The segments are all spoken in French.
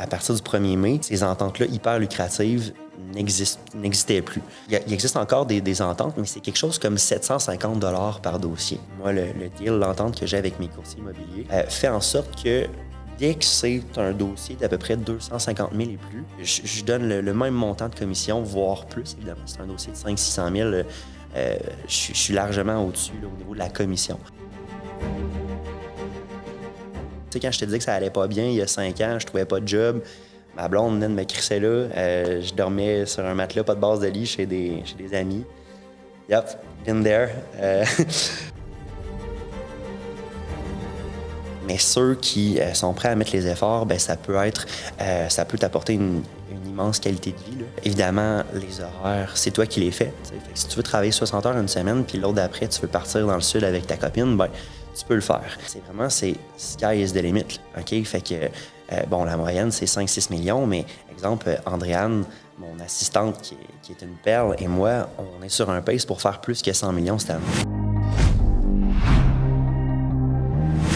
à partir du 1er mai, ces ententes-là hyper lucratives n'existaient plus. Il, existe encore des, ententes, mais c'est quelque chose comme 750 dollars par dossier. Moi, le, deal, l'entente que j'ai avec mes courtiers immobiliers, euh, fait en sorte que dès que c'est un dossier d'à peu près 250 000 et plus, je, donne le, même montant de commission, voire plus, évidemment. C'est un dossier de 500-600 000. Euh, je, suis largement au-dessus au niveau de la commission. Tu sais, quand je te disais que ça allait pas bien il y a cinq ans, je trouvais pas de job, ma blonde venait de me crisser là. Euh, je dormais sur un matelas, pas de base de lit, chez des, chez des amis. Yep, been there. Euh, mais ceux qui euh, sont prêts à mettre les efforts, ben ça peut être, ça peut t'apporter une, immense qualité de vie. Évidemment, les horaires, c'est toi qui les fais. si tu veux travailler 60 heures une semaine, puis l'autre d'après, tu veux partir dans le sud avec ta copine, ben tu peux le faire. C'est vraiment, c'est sky is the limit. OK? Fait que, euh, bon, la moyenne, c'est 5-6 millions, mais exemple, Andréane, mon assistante qui est, qui est, une perle, et moi, on est sur un pace pour faire plus que 100 millions cette année.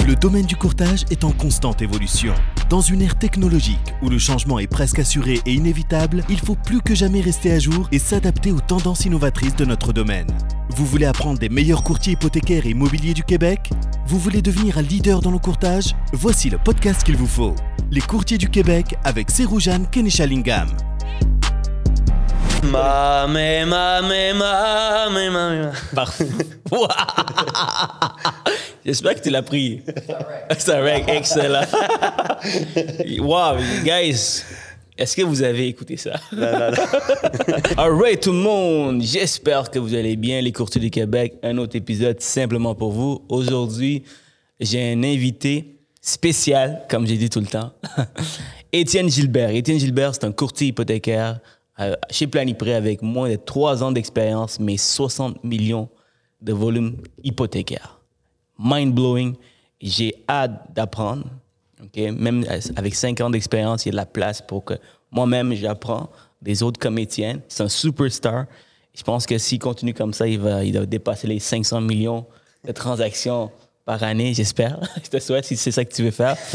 Le domaine du courtage est en constante évolution. Dans une ère technologique où le changement est presque assuré et inévitable, il faut plus que jamais rester à jour et s'adapter aux tendances innovatrices de notre domaine. Vous voulez apprendre des meilleurs courtiers hypothécaires et immobiliers du Québec? Vous voulez devenir un leader dans le courtage? Voici le podcast qu'il vous faut. Les courtiers du Québec avec Seroujan Kenishalingam. Ma, ma, ma, ma, ma, ma. Parfait. J'espère que tu l'as pris. C'est vrai, excellent. wow, guys. Est-ce que vous avez écouté ça? Non, All right, tout le monde. J'espère que vous allez bien, les courtiers du Québec. Un autre épisode simplement pour vous. Aujourd'hui, j'ai un invité spécial, comme j'ai dit tout le temps. Étienne Gilbert. Étienne Gilbert, c'est un courtier hypothécaire euh, chez Planipré avec moins de trois ans d'expérience, mais 60 millions de volume hypothécaire. Mind-blowing. J'ai hâte d'apprendre. Même avec cinq ans d'expérience, il y a de la place pour que moi-même, j'apprends des autres comme Étienne. C'est un superstar. Je pense que s'il continue comme ça, il va, il va dépasser les 500 millions de transactions par année, j'espère. Je te souhaite si c'est ça que tu veux faire.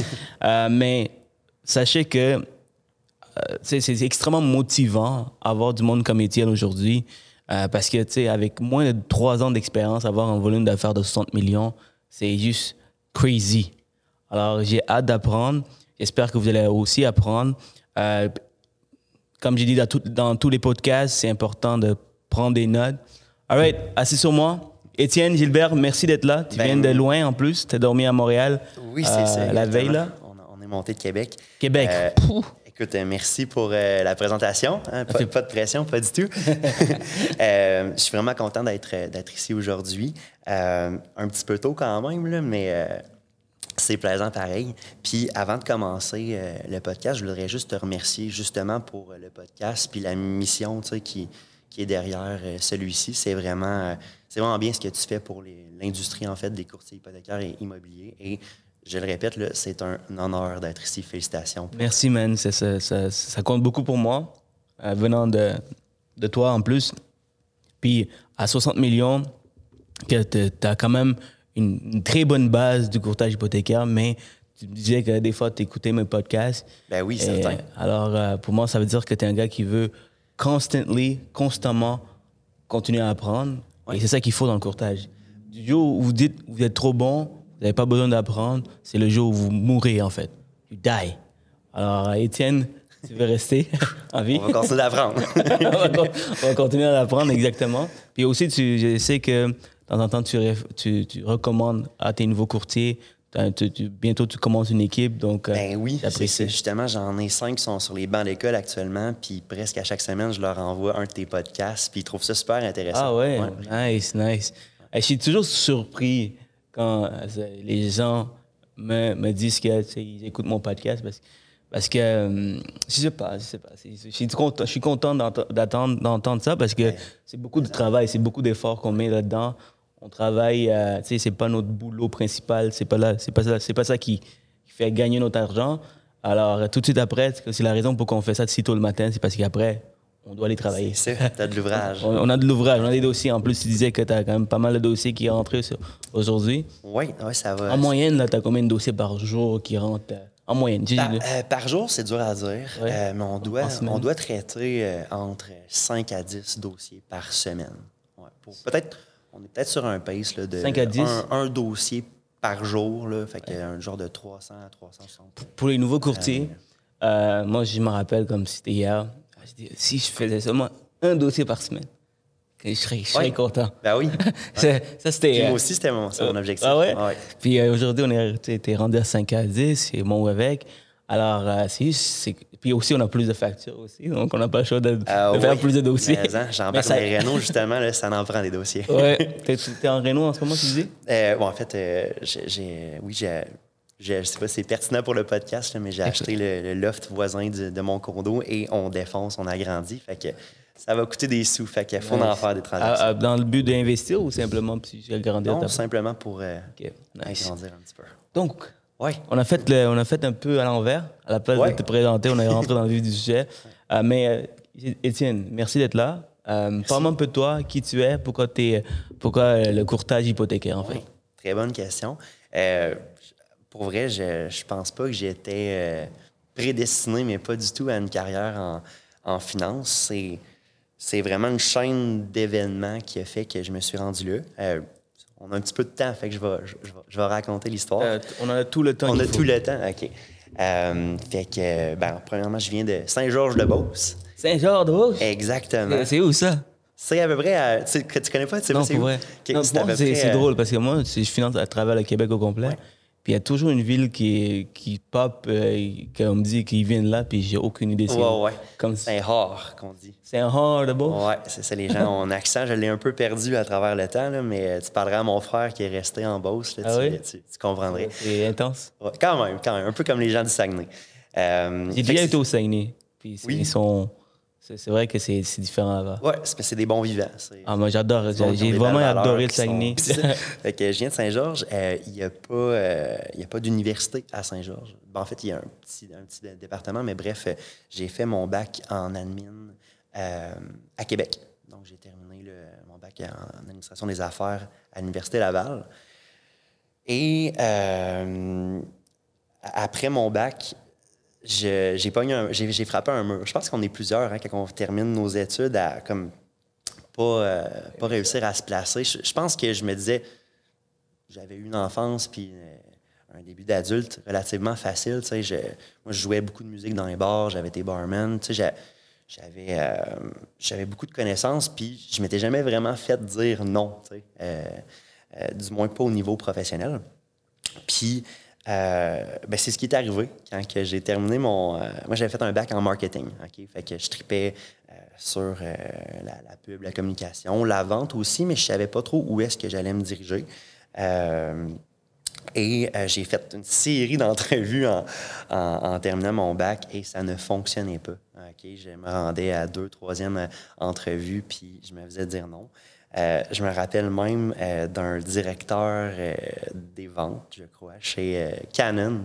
Euh, mais sachez que euh, c'est extrêmement motivant avoir du monde comme Étienne aujourd'hui. Euh, parce que, tu sais, avec moins de trois ans d'expérience, avoir un volume d'affaires de 60 millions, c'est juste crazy. Alors, j'ai hâte d'apprendre. J'espère que vous allez aussi apprendre. Euh, comme j'ai dit dans, dans, tous les podcasts, c'est important de prendre des notes. All right, assis sur moi. Étienne, Gilbert, merci d'être là. Tu viens de ben, loin en plus. Tu as dormi à Montréal. Oui, c'est ça. La veille, là. On, est monté de Québec. Québec. Écoute, euh, merci pour euh, la présentation. Hein. Pas, de pression, pas du tout. Euh, je suis vraiment content d'être, d'être ici aujourd'hui. un petit peu tôt quand même, là, mais c'est plaisant pareil. Puis avant de commencer le podcast, je voudrais juste te remercier justement pour le podcast puis la mission qui, qui est derrière celui-ci. C'est vraiment, c'est vraiment bien ce que tu fais pour l'industrie en fait des courtiers hypothécaires et immobiliers. Et je le répète, c'est un honneur d'être ici. Félicitations. Merci, man. Ça, ça, ça, compte beaucoup pour moi, euh, venant de, de, toi en plus. Puis à 60 millions, tu as quand même une, très bonne base du courtage hypothécaire, mais tu me disais que des fois, tu écoutais mes podcasts. Ben oui, certain. Alors, euh, pour moi, ça veut dire que tu es un gars qui veut constantly, constamment continuer à apprendre. Et c'est ça qu'il faut dans le courtage. Du jour où vous dites vous êtes trop bon, vous n'avez pas besoin d'apprendre. C'est le jour où vous mourrez, en fait. You die. Alors, Étienne, tu veux rester en vie? On va continuer d'apprendre. on va continuer d'apprendre, exactement. Puis aussi, tu, je sais que de temps en temps, tu, tu, tu recommandes à tes nouveaux courtiers bientôt, tu commences une équipe, donc euh, ben oui, justement, j'en ai cinq qui sont sur les bancs d'école actuellement, puis presque à chaque semaine, je leur envoie un de tes podcasts, puis ils trouvent ça super intéressant. Ah ouais, nice, nice. je suis toujours surpris quand euh, les gens me, me disent qu'ils écoutent mon podcast parce, parce que euh, je sais pas, je sais pas. Je suis content, je suis content d'entendre ça parce que c'est beaucoup de travail, c'est beaucoup d'efforts qu'on met là-dedans. On travaille, euh, tu sais, c'est pas notre boulot principal, c'est pas là, c'est pas ça, c'est pas ça qui, fait gagner notre argent. Alors tout de suite après, c'est la raison pour qu'on fait ça si tôt le matin, c'est parce qu'après on doit aller travailler. C'est tu as de l'ouvrage. on, a de l'ouvrage, on a des dossiers. En plus, tu disais que tu as quand même pas mal de dossiers qui rentrent aujourd'hui. Oui, ouais, ça va. En moyenne, tu as combien de dossiers par jour qui rentrent euh, En moyenne? Par, jour, c'est dur à dire, mais on doit, on doit traiter entre 5 à 10 dossiers par semaine. peut-être, on est peut-être sur un pace là, de 5 à 10. Un, dossier par jour, là, fait un genre de 300 à 360. Pour les nouveaux courtiers, moi, je me rappelle comme c'était hier, si je faisais seulement un dossier par semaine, je serais, content. Ben oui. ça, c'était. moi aussi, c'était mon, mon, objectif. Ah ouais? Puis euh, aujourd'hui, on est rendu à 5 à 10, et mon avec. Alors, euh, c'est. Puis aussi, on a plus de factures aussi, donc on n'a pas le choix de, ah faire plus de dossiers. Hein, j'en parle ça... Renault, justement, là, ça en prend des dossiers. ouais. T'es, es en Renault en ce moment, tu? Euh, bon, en fait, j'ai, oui, j'ai je ne sais pas si c'est pertinent pour le podcast, mais j'ai acheté le, loft voisin de mon condo et on défonce, on agrandit. Fait que ça va coûter des sous. Fait qu'il faut en faire des transactions. Ah, ah, dans le but d'investir ou simplement pour agrandir Non, simplement pour euh, agrandir un petit peu. Donc, ouais. on, a fait on a fait un peu à l'envers. À la place de te présenter, on est rentré dans le vif du sujet. Euh, mais euh, Étienne, merci d'être là. Parle-moi un peu de toi, qui tu es, pourquoi, es, pourquoi le courtage hypothécaire, en fait? Très bonne question pour vrai, je, je pense pas que j'étais euh, prédestiné, mais pas du tout à une carrière en, en finance. C'est, c'est vraiment une chaîne d'événements qui a fait que je me suis rendu là. Euh, on a un petit peu de temps, fait que je vais, je, vais, raconter l'histoire. Euh, on a tout le temps. On a tout le temps, OK. fait que, ben, premièrement, je viens de Saint-Georges-de-Beauce. Saint-Georges-de-Beauce? Exactement. C'est où ça? C'est à peu près. tu, tu connais pas? Tu sais non, c'est vrai. c'est, drôle parce que moi, je finance à travers le Québec au complet il y a toujours une ville qui, qui pop, euh, on me dit qu'ils viennent là, puis j'ai aucune idée. Ouais, ouais. Comme c'est rare qu'on dit. C'est rare de beau. Ouais, c'est ça. Les gens ont un accent. Je l'ai un peu perdu à travers le temps, là, mais tu parleras à mon frère qui est resté en Beauce. Là, ah tu, tu, comprendrais. C'est intense. quand même, quand même. Un peu comme les gens du Saguenay. Euh, j'ai déjà été au Saguenay. Puis oui. Ils sont c'est vrai que c'est différent là-bas. Oui, c'est des bons vivants. Ah, moi, j'adore. J'ai vraiment adoré le Saguenay. fait que je viens de Saint-Georges. Euh, il n'y a pas, euh, pas d'université à Saint-Georges. en fait, il y a un petit, un petit département, mais bref, euh, j'ai fait mon bac en admin à Québec. Donc, j'ai terminé le, mon bac en administration des affaires à l'Université Laval. Et après mon bac, j'ai j'ai frappé un mur. Je pense qu'on est plusieurs hein, quand on termine nos études à comme pas, euh, pas réussir à se placer. Je, pense que je me disais, j'avais eu une enfance puis euh, un début d'adulte relativement facile. Je, moi, je jouais beaucoup de musique dans les bars, j'avais été barman. J'avais euh, j'avais beaucoup de connaissances, puis je m'étais jamais vraiment fait dire non, du moins pas au niveau professionnel. Puis euh, ben, c'est ce qui est arrivé quand j'ai terminé mon. Euh, moi, j'avais fait un bac en marketing. Fait que je tripais euh, sur la, pub, la communication, la vente aussi, mais je savais pas trop où est-ce que j'allais me diriger. et j'ai fait une série d'entrevues en, terminant mon bac et ça ne fonctionnait pas. Je me rendais à deux, troisième entrevue, puis je me faisais dire non. Euh, je me rappelle même euh, d'un directeur euh, des ventes, je crois, chez Canon,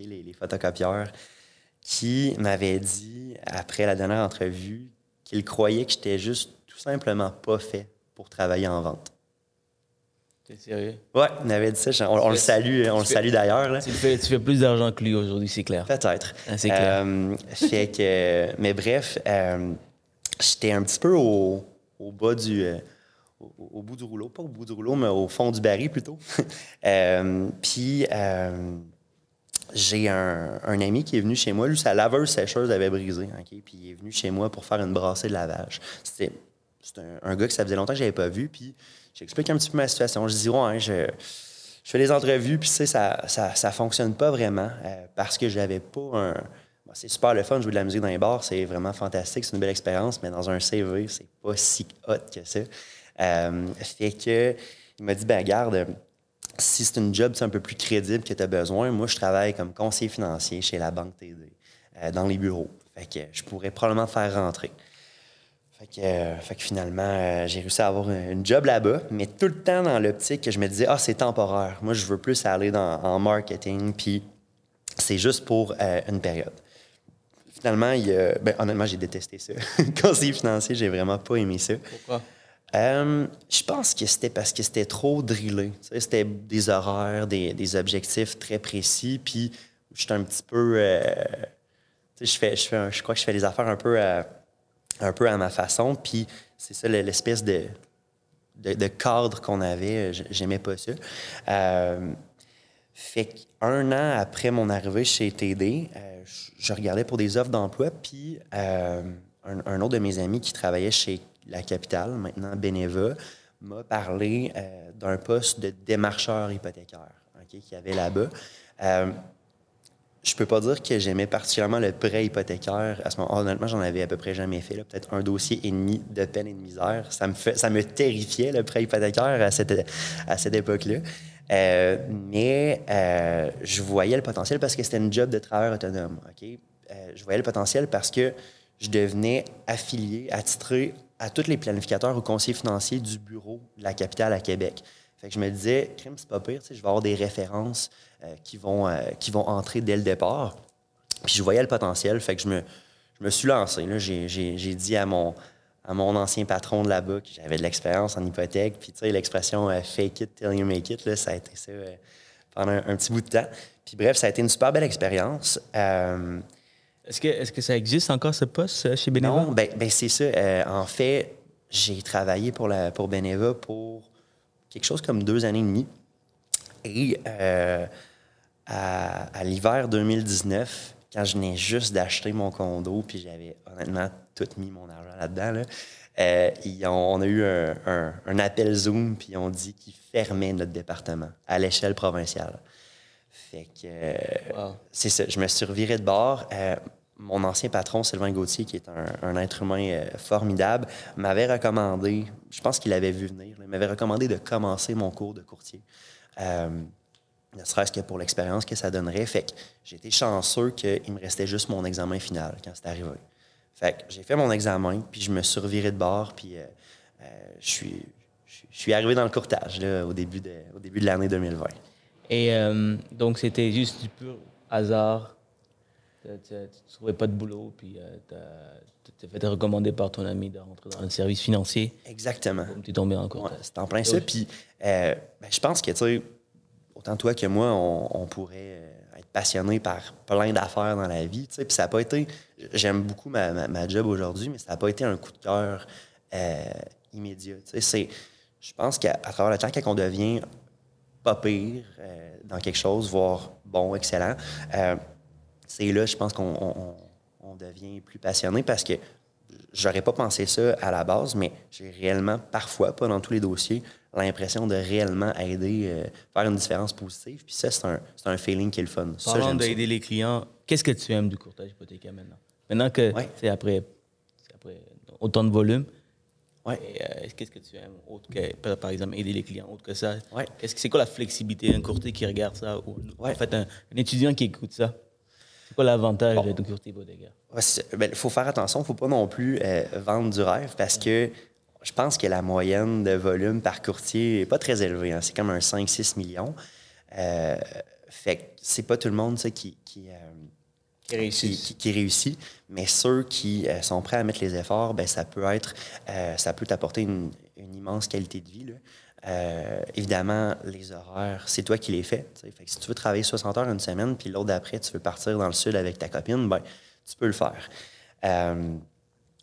les, photocopieurs, qui m'avait dit, après la dernière entrevue, qu'il croyait que j'étais juste tout simplement pas fait pour travailler en vente. T'es sérieux? Ouais, il m'avait dit ça. On, le salue, on le salue d'ailleurs. Tu, fais, plus d'argent que lui aujourd'hui, c'est clair. Peut-être. Ah, c'est clair. fait que, mais bref, j'étais un petit peu au, au bas du au, bout du rouleau, pas au bout du rouleau, mais au fond du baril plutôt. Euh, puis euh, j'ai un, ami qui est venu chez moi. Lui, sa laveuse sécheuse avait brisé. Puis il est venu chez moi pour faire une brassée de lavage. C'était un, gars que ça faisait longtemps que je n'avais pas vu. Puis j'explique un petit peu ma situation. Je dis, ouais, je, je fais des entrevues, puis ça, ça, ça fonctionne pas vraiment euh, parce que j'avais pas un. c'est super le fun jouer de la musique dans les bars, c'est vraiment fantastique, c'est une belle expérience, mais dans un CV, c'est pas si hot que ça. Euh, fait que, il m'a dit, ben garde, si c'est une job un peu plus crédible que tu as besoin, moi, je travaille comme conseiller financier chez la Banque TD, euh, dans les bureaux. Fait que je pourrais probablement te faire rentrer. Fait que, euh, fait que finalement, j'ai réussi à avoir une job là-bas, mais tout le temps dans l'optique que je me disais, ah, c'est temporaire. Moi, je veux plus aller dans, en marketing, puis c'est juste pour une période. Finalement, il, ben, honnêtement, j'ai détesté ça. Conseiller financier, j'ai vraiment pas aimé ça. Pourquoi? Euh, je pense que c'était parce que c'était trop drillé. C'était des horaires, des, objectifs très précis. Puis je un petit peu. je, fais, je, fais je crois que je fais les affaires un peu à, un peu à ma façon. Puis c'est ça l'espèce de, cadre qu'on avait. J'aimais pas ça. fait qu'un an après mon arrivée chez TD, je regardais pour des offres d'emploi. Puis un, autre de mes amis qui travaillait chez La Capitale, maintenant Beneva, m'a parlé euh, d'un poste de démarcheur hypothécaire qu'il y avait là-bas. Euh, je peux pas dire que j'aimais particulièrement le prêt hypothécaire. À ce moment, honnêtement, j'en avais à peu près jamais fait. Peut-être un dossier et demi de peine et de misère. Ça me, fait, ça me terrifiait, le prêt hypothécaire, à cette, à cette époque-là. Euh, mais euh, je voyais le potentiel parce que c'était une job de travailleur autonome. je voyais le potentiel parce que je devenais affilié, attitré à tous les planificateurs ou conseillers financiers du bureau de la capitale à Québec. Fait que je me disais, crime, c'est pas pire, je vais avoir des références euh, qui, vont, euh, qui vont entrer dès le départ. Puis je voyais le potentiel, fait que je me, je me suis lancé. J'ai dit à mon, à mon ancien patron de là-bas que j'avais de l'expérience en hypothèque. Puis tu sais, l'expression euh, fake it till you make it, là, ça a été ça pendant un, petit bout de temps. Puis bref, ça a été une super belle expérience. Est-ce que, est que ça existe encore ce poste euh, chez Beneva? Non, ben, ben c'est ça. Euh, en fait, j'ai travaillé pour, la, pour Beneva pour quelque chose comme deux années et demie. Et euh, à, l'hiver 2019, quand je venais juste d'acheter mon condo, puis j'avais honnêtement tout mis mon argent là-dedans, on a eu un, appel Zoom, puis on dit qu'ils fermaient notre département à l'échelle provinciale. Fait que c'est ça. Je me suis reviré de bord mon ancien patron, Sylvain Gauthier, qui est un, être humain euh, formidable, m'avait recommandé, je pense qu'il avait vu venir, il m'avait recommandé de commencer mon cours de courtier. Euh, ne serait-ce que pour l'expérience que ça donnerait. Fait que j'étais chanceux qu'il me restait juste mon examen final quand c'est arrivé. Fait que j'ai fait mon examen, puis je me suis de bord, puis euh, je, suis, je suis arrivé dans le courtage au début de, au début de l'année 2020. Et donc, c'était juste du pur hasard tu ne trouvais pas de boulot, puis euh, tu t'es fait recommander par ton ami de rentrer dans un service financier. Exactement. Tu es tombé en cours. c'est en plein ça. Puis euh, ben, je pense que, tu sais, autant toi que moi, on, pourrait euh, être passionné par plein d'affaires dans la vie. Puis ça n'a pas été. J'aime beaucoup ma, ma, job aujourd'hui, mais ça n'a pas été un coup de cœur immédiat. Je pense qu'à travers le temps, quand on devient pas pire dans quelque chose, voire bon, excellent, c'est là, je pense qu'on devient plus passionné parce que j'aurais pas pensé ça à la base, mais j'ai réellement, parfois, pas dans tous les dossiers, l'impression de réellement aider, euh, faire une différence positive. Puis ça, c'est un, un, feeling qui est le fun. Parlant d'aider les clients, qu'est-ce que tu aimes du courtage hypothécaire maintenant? Maintenant que, c'est après, après autant de volume, ouais. Euh, qu'est-ce que tu aimes autre que, par exemple, aider les clients, autre que ça? Ouais. c'est quoi la flexibilité d'un courtier qui regarde ça ou en fait un étudiant qui écoute ça? C'est quoi l'avantage de courtier hypothécaire? Il ben, faut faire attention, il ne faut pas non plus euh, vendre du rêve parce que je pense que la moyenne de volume par courtier n'est pas très élevée. Hein. C'est comme un 5-6 millions. Euh, fait que c'est pas tout le monde qui, qui, euh, qui, réussit. Mais ceux qui sont prêts à mettre les efforts, ben, ça peut être, ça peut t'apporter une, immense qualité de vie. Là. Euh, évidemment, les horaires, c'est toi qui les fais. si tu veux travailler 60 heures une semaine, puis l'autre d'après, tu veux partir dans le sud avec ta copine, ben, tu peux le faire. Euh,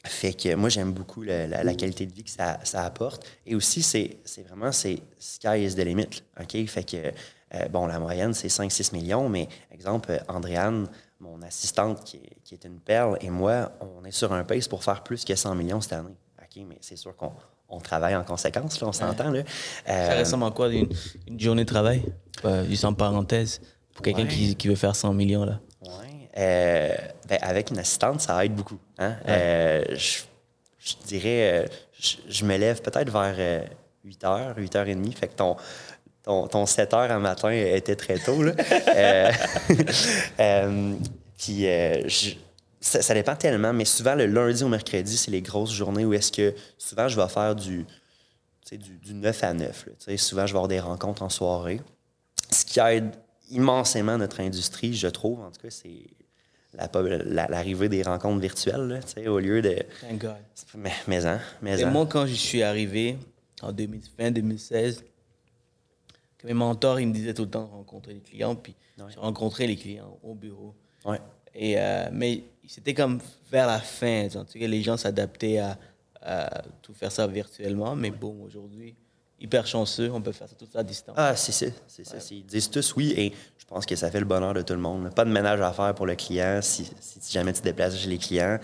fait que moi, j'aime beaucoup la, qualité de vie que ça, apporte. Et aussi, c'est vraiment, c'est sky is the limit. OK? Fait que, euh, bon, la moyenne, c'est 5-6 millions, mais exemple, Andréane, mon assistante qui est, une perle, et moi, on est sur un pace pour faire plus que 100 millions cette année. Mais c'est sûr qu'on on travaille en conséquence, là, on s'entend. Là. Euh, ça ressemble à quoi une, journée de travail? Euh, juste en parenthèse, pour quelqu'un qui, veut faire 100 millions. Là. Euh, ben, avec une assistante, ça aide beaucoup. Hein? Euh, je, dirais, je, me lève peut-être vers 8 h, 8 h 30. Fait que ton, ton, ton 7 h un matin était très tôt. Là. puis je ça, dépend tellement, mais souvent, le lundi au mercredi, c'est les grosses journées où est-ce que souvent, je vais faire du, du, 9 à 9. souvent, je vais avoir des rencontres en soirée. Ce qui aide immensément notre industrie, je trouve, en tout cas, c'est l'arrivée des rencontres virtuelles, au lieu de... Thank God. Mais, mais, hein, mais Et moi, quand je suis arrivé en 2020, 2016, mes mentors, ils me disaient tout le temps de rencontrer les clients. Puis j'ai rencontré les clients au bureau. Ouais. Et, euh, mais c'était comme vers la fin. En tout cas, les gens s'adaptaient à, tout faire ça virtuellement. Mais bon, aujourd'hui, hyper chanceux, on peut faire ça tout ça à distance. Ah, c'est ça. C'est ça. Ils disent tous oui et je pense que ça fait le bonheur de tout le monde. Pas de ménage à faire pour le client si, si jamais tu te déplaces chez les clients.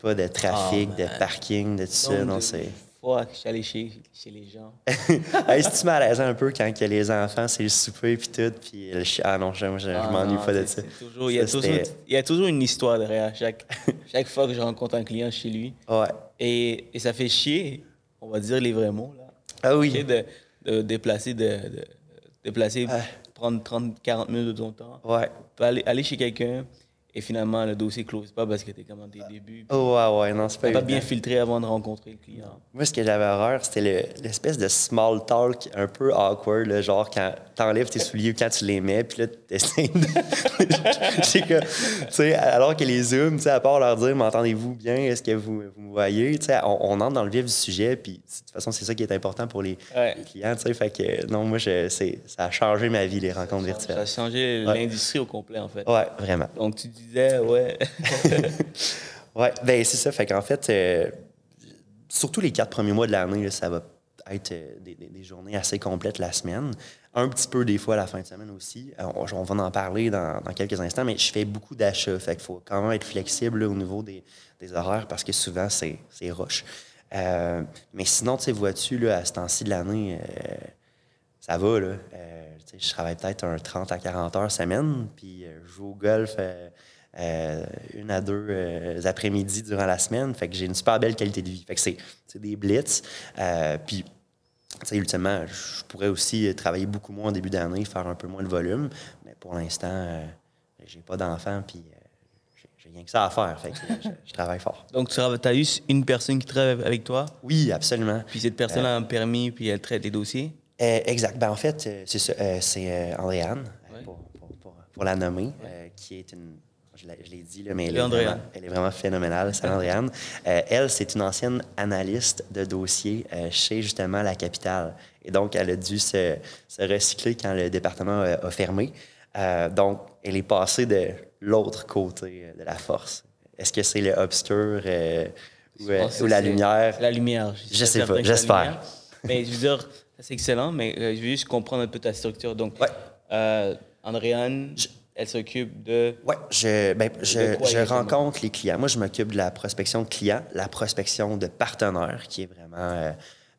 Pas de trafic, ah, de parking, de tout ça. Non, c'est que je suis allé chez, chez les gens. hey, C'est-tu malaisant un peu quand il y a les enfants, c'est le souper puis tout, puis le chien? Ah non, je, je, ah, m'ennuie pas de ça. Toujours, il, y a toujours, il y a toujours une histoire derrière chaque, chaque fois que je rencontre un client chez lui. Ouais. Et, et ça fait chier, on va dire les vrais mots. Là. Ah oui. De, de déplacer, de, de déplacer prendre 30, 40 minutes de ton temps. Ouais. Aller, aller chez quelqu'un et finalement, le dossier close pas parce que tu es comme dans tes débuts. Oh, ouais, ouais, non, c'est pas pas bien filtré avant de rencontrer le client. Moi, ce que j'avais horreur, c'était l'espèce de small talk un peu awkward, le genre quand t'enlèves tes souliers ou quand tu les mets, puis là, t'essayes de. que, tu sais, alors que les Zooms, tu à part leur dire, m'entendez-vous bien, est-ce que vous, vous me voyez, tu sais, on, entre dans le vif du sujet, puis de toute façon, c'est ça qui est important pour les, clients, tu sais, fait que non, moi, je, ça a changé ma vie, les rencontres virtuelles. Ça a changé l'industrie au complet, en fait. Ouais, vraiment. Donc, tu disais, ouais. ouais, ben c'est ça, fait qu'en fait, euh, surtout les quatre premiers mois de l'année, ça va être euh, des, journées assez complètes la semaine. Un petit peu des fois la fin de semaine aussi. Euh, on, va en parler dans, quelques instants, mais je fais beaucoup d'achats. Fait qu'il faut quand même être flexible au niveau des, horaires parce que souvent, c'est. Euh, mais sinon, tu sais, vois-tu, à ce temps-ci de l'année, ça va, là. je travaille peut-être un 30 à 40 heures semaine, puis je joue au golf une à deux après-midi durant la semaine. Fait que j'ai une super belle qualité de vie. Fait que c'est, des blitz. puis sais, ultimement, je pourrais aussi travailler beaucoup moins en début d'année, faire un peu moins de volume. Mais pour l'instant, euh, j'ai pas d'enfant, puis euh, j'ai rien que ça à faire. Fait que je, travaille fort. Donc, tu as eu une personne qui travaille avec toi? Oui, absolument. Puis cette personne a un permis, puis elle traite les dossiers? Euh, exact. Ben, en fait, c'est ça. c'est Andréane, pour, pour, la nommer, qui est une je l'ai dit, là, mais elle est, vraiment, elle est, vraiment, phénoménale, c'est Andréane. Euh, elle, c'est une ancienne analyste de dossiers euh, chez justement la capitale. Et donc, elle a dû se, se recycler quand le département a, fermé. Euh, donc, elle est passée de l'autre côté de la force. Est-ce que c'est le obscur ou, la lumière? La lumière. Je, sais pas, j'espère. Mais je veux dire, c'est excellent, mais je veux juste comprendre un peu ta structure. Donc, Andréane elle s'occupe de. Oui, je, ben, je, rencontre les clients. Moi, je m'occupe de la prospection de clients, la prospection de partenaires, qui est vraiment euh,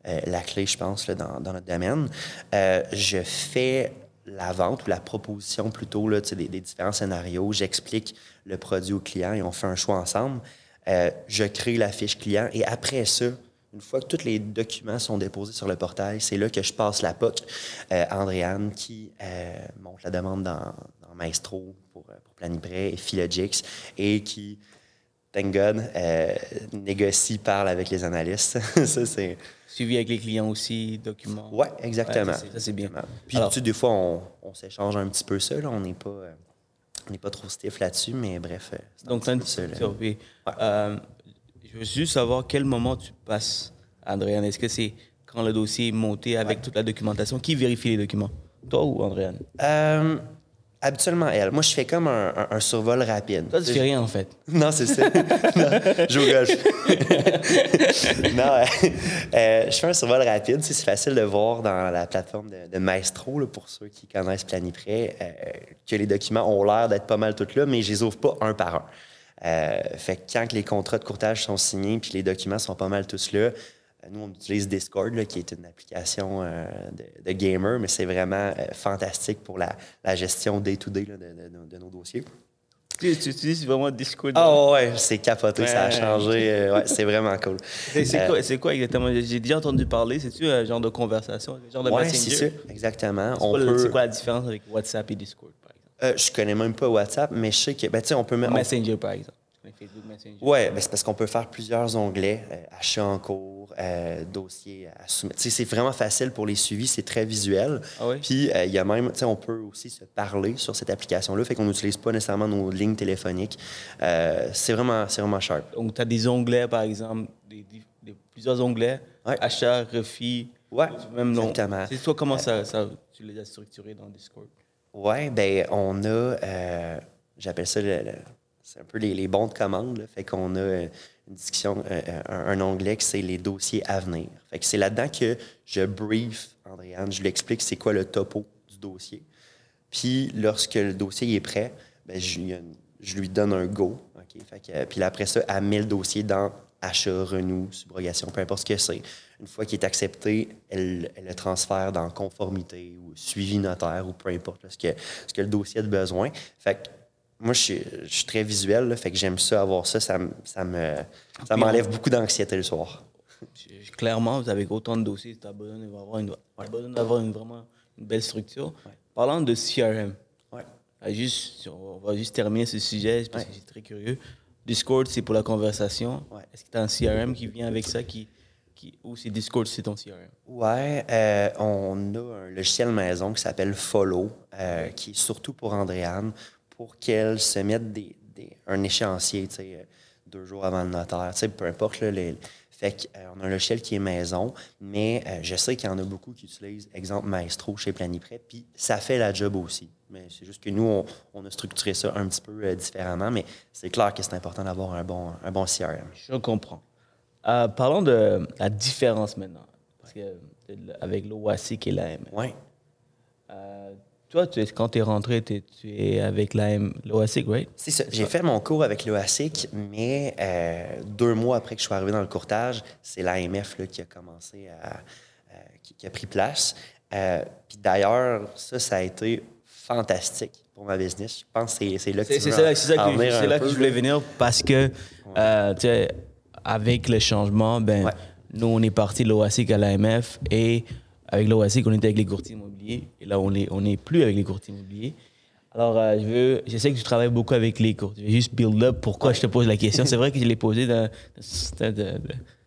euh, la clé, je pense, là, dans, dans, notre domaine. Euh, je fais la vente ou la proposition plutôt là, des, des différents scénarios. J'explique le produit au client et on fait un choix ensemble. je crée la fiche client et après ça, une fois que tous les documents sont déposés sur le portail, c'est là que je passe la POC à Andréane qui monte la demande dans, Maestro pour, euh, pour Planiprêt et Philogix et qui, thank God, euh, négocie, parle avec les analystes. ça, c'est... Suivi avec les clients aussi, documents. Oui, exactement. ça, c'est bien. Puis, tu des fois, on, on s'échange un petit peu ça. On n'est pas, euh, on n'est pas trop stiff là-dessus, mais bref. Donc, c'est un petit peu ça. Je veux juste savoir quel moment tu passes, Andréane. Est-ce que c'est quand le dossier est monté avec toute la documentation? Qui vérifie les documents? Toi ou Andréane? Habituellement, elle. Moi, je fais comme un, un, survol rapide. Toi, tu fais rien, en fait. Non, c'est ça. je au golf. non, euh, euh, je fais un survol rapide. C'est facile de voir dans la plateforme de, Maestro, là, pour ceux qui connaissent Planiprêt, euh, que les documents ont l'air d'être pas mal tous là, mais je les ouvre pas un par un. Euh, fait que quand les contrats de courtage sont signés puis les documents sont pas mal tous là, euh, nous, on utilise Discord, qui est une application euh, de, gamer, mais c'est vraiment euh, fantastique pour la, gestion day-to-day de, nos dossiers. Tu, utilises vraiment Discord? Ah ouais, c'est capoté, ça a changé. c'est vraiment cool. C'est quoi, exactement? J'ai déjà entendu parler. C'est-tu un genre de conversation, un genre de ouais, c'est ça, exactement. C'est quoi, la différence avec WhatsApp et Discord, exemple? je connais même pas WhatsApp, mais je sais que, ben, on peut même... Messenger, par exemple. Oui, ben, c'est parce qu'on peut faire plusieurs onglets, euh, achats en cours, euh, dossiers à soumettre. c'est vraiment facile pour les suivis, c'est très visuel. Ah Puis euh, il y a même, on peut aussi se parler sur cette application-là, fait qu'on n'utilise pas nécessairement nos lignes téléphoniques. c'est vraiment, vraiment sharp. Donc tu as des onglets, par exemple, des, plusieurs onglets, achat, refis, Ouais, Même exactement. C'est toi, comment ça, ça, tu les as structurés dans Discord? Ouais, ben on a, euh, j'appelle ça, c'est un peu les, les bons de commande. Fait qu'on a euh, une discussion, euh, un, onglet qui c'est les dossiers à venir. Fait que c'est là-dedans que je brief Andréane, je lui explique c'est quoi le topo du dossier. Puis lorsque le dossier est prêt, ben, je, lui- je lui donne un go. OK? Fait que, puis après ça, elle met le dossier dans achat, renou, subrogation, peu importe ce que c'est. Une fois qu'il est accepté, elle, elle le transfère dans conformité ou suivi notaire ou peu importe là, ce, que, ce que le dossier a de besoin. Fait que moi, je suis, je suis très visuel, là, fait que j'aime ça, avoir ça. Ça, me- ça me, ça m'enlève beaucoup d'anxiété le soir. Clairement, vous avez autant de dossiers, tu as besoin d'avoir une, t'as besoin d'avoir une, vraiment une belle structure. Parlant de CRM, Ouais. ah, juste, on va juste terminer ce sujet parce que je suis très curieux. Discord, c'est pour la conversation. Ouais. Est-ce que tu as un CRM qui vient avec ça qui, qui, ou c'est Discord, c'est ton CRM? Ouais, euh, on a un logiciel maison qui s'appelle Follow, euh, qui est surtout pour Andréane, pour qu'elle se mette des, des- un échéancier, tu sais, euh, deux jours avant le notaire, tu sais, peu importe. Là, les, fait qu'on a un logiciel qui est maison, mais euh, je sais qu'il y en a beaucoup qui utilisent, exemple Maestro chez Planiprêt, puis ça fait la job aussi. Mais c'est juste que nous, on, on a structuré ça un petit peu euh, différemment, mais c'est clair que c'est important d'avoir un bon, un bon CRM. Je comprends. Euh, parlons de la différence maintenant. Parce que euh, avec l'OASIC et l'AM. Ouais. Euh, toi, tu es- quand tu es rentré, t'es- tu es avec l'AM, l'OASIC, right? C'est ça. J'ai fait mon cours avec l'OASIC, mais euh, deux mois après que je suis arrivé dans le courtage, c'est l'AMF qui a commencé à. euh, qui, qui a pris place. Puis d'ailleurs, ça, ça a été fantastique pour ma business. Je pense que c'est- là que C'est tu c'est veux là que je voulais venir parce que, tu sais, avec le changement, ben, Ouais. nous, on est parti de l'OASIC à l'AMF et avec l'OASIC, on était avec les courtiers immobiliers et là, on n'est on est plus avec les courtiers immobiliers. Alors, euh, je, veux, je sais que tu travailles beaucoup avec les courtiers. Je vais juste build up pourquoi je te pose la question. C'est vrai que je l'ai posé dans- dans- de-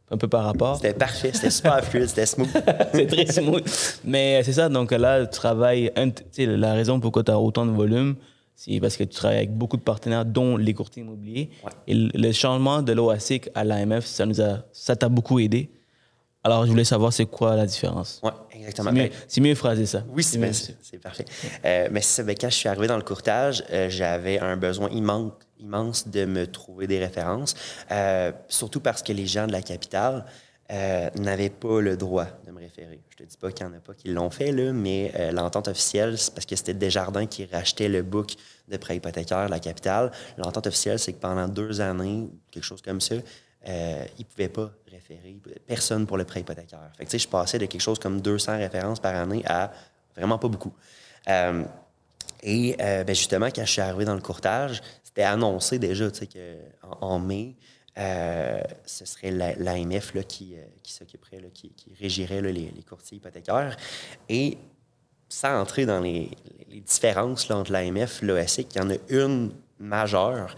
un peu par rapport. C'était parfait, c'était super fluide, c'était smooth. c'est très smooth. Mais euh, c'est ça, donc là, tu travailles. la raison pourquoi tu as autant de volume, c'est parce que tu travailles avec beaucoup de partenaires, dont les courtiers immobiliers. Ouais. Et le, changement de l'OASIC à l'AMF, ça nous a, ça t'a beaucoup aidé. Alors, je voulais savoir c'est quoi la différence? Oui, exactement. C'est mieux, mieux phraser ça. Oui, c'est mieux. c'est- c'est parfait. Euh, mais ça, ben, quand je suis arrivé dans le courtage, euh, j'avais un besoin immense, immense de me trouver des références, euh, surtout parce que les gens de la capitale euh, n'avaient pas le droit de me référer. Je te dis pas qu'il n'y en a pas qui l'ont fait, là, mais euh, l'entente officielle, c'est parce que c'était Desjardins qui rachetait le book de prêt hypothécaire de la capitale. L'entente officielle, c'est que pendant deux années, quelque chose comme ça, euh, ils ne pouvaient pas référer personne pour le prêt hypothécaire. Fait que, je passais de quelque chose comme 200 références par année à vraiment pas beaucoup. Euh, et ben, justement, quand je suis arrivé dans le courtage, c'était annoncé déjà en mai, euh, ce serait la- l'AMF qui, euh, qui s'occuperait, qui, qui régirait là, les, courtiers hypothécaires. Et sans entrer dans les, différences entre l'AMF et l'OSIC, il y en a une majeure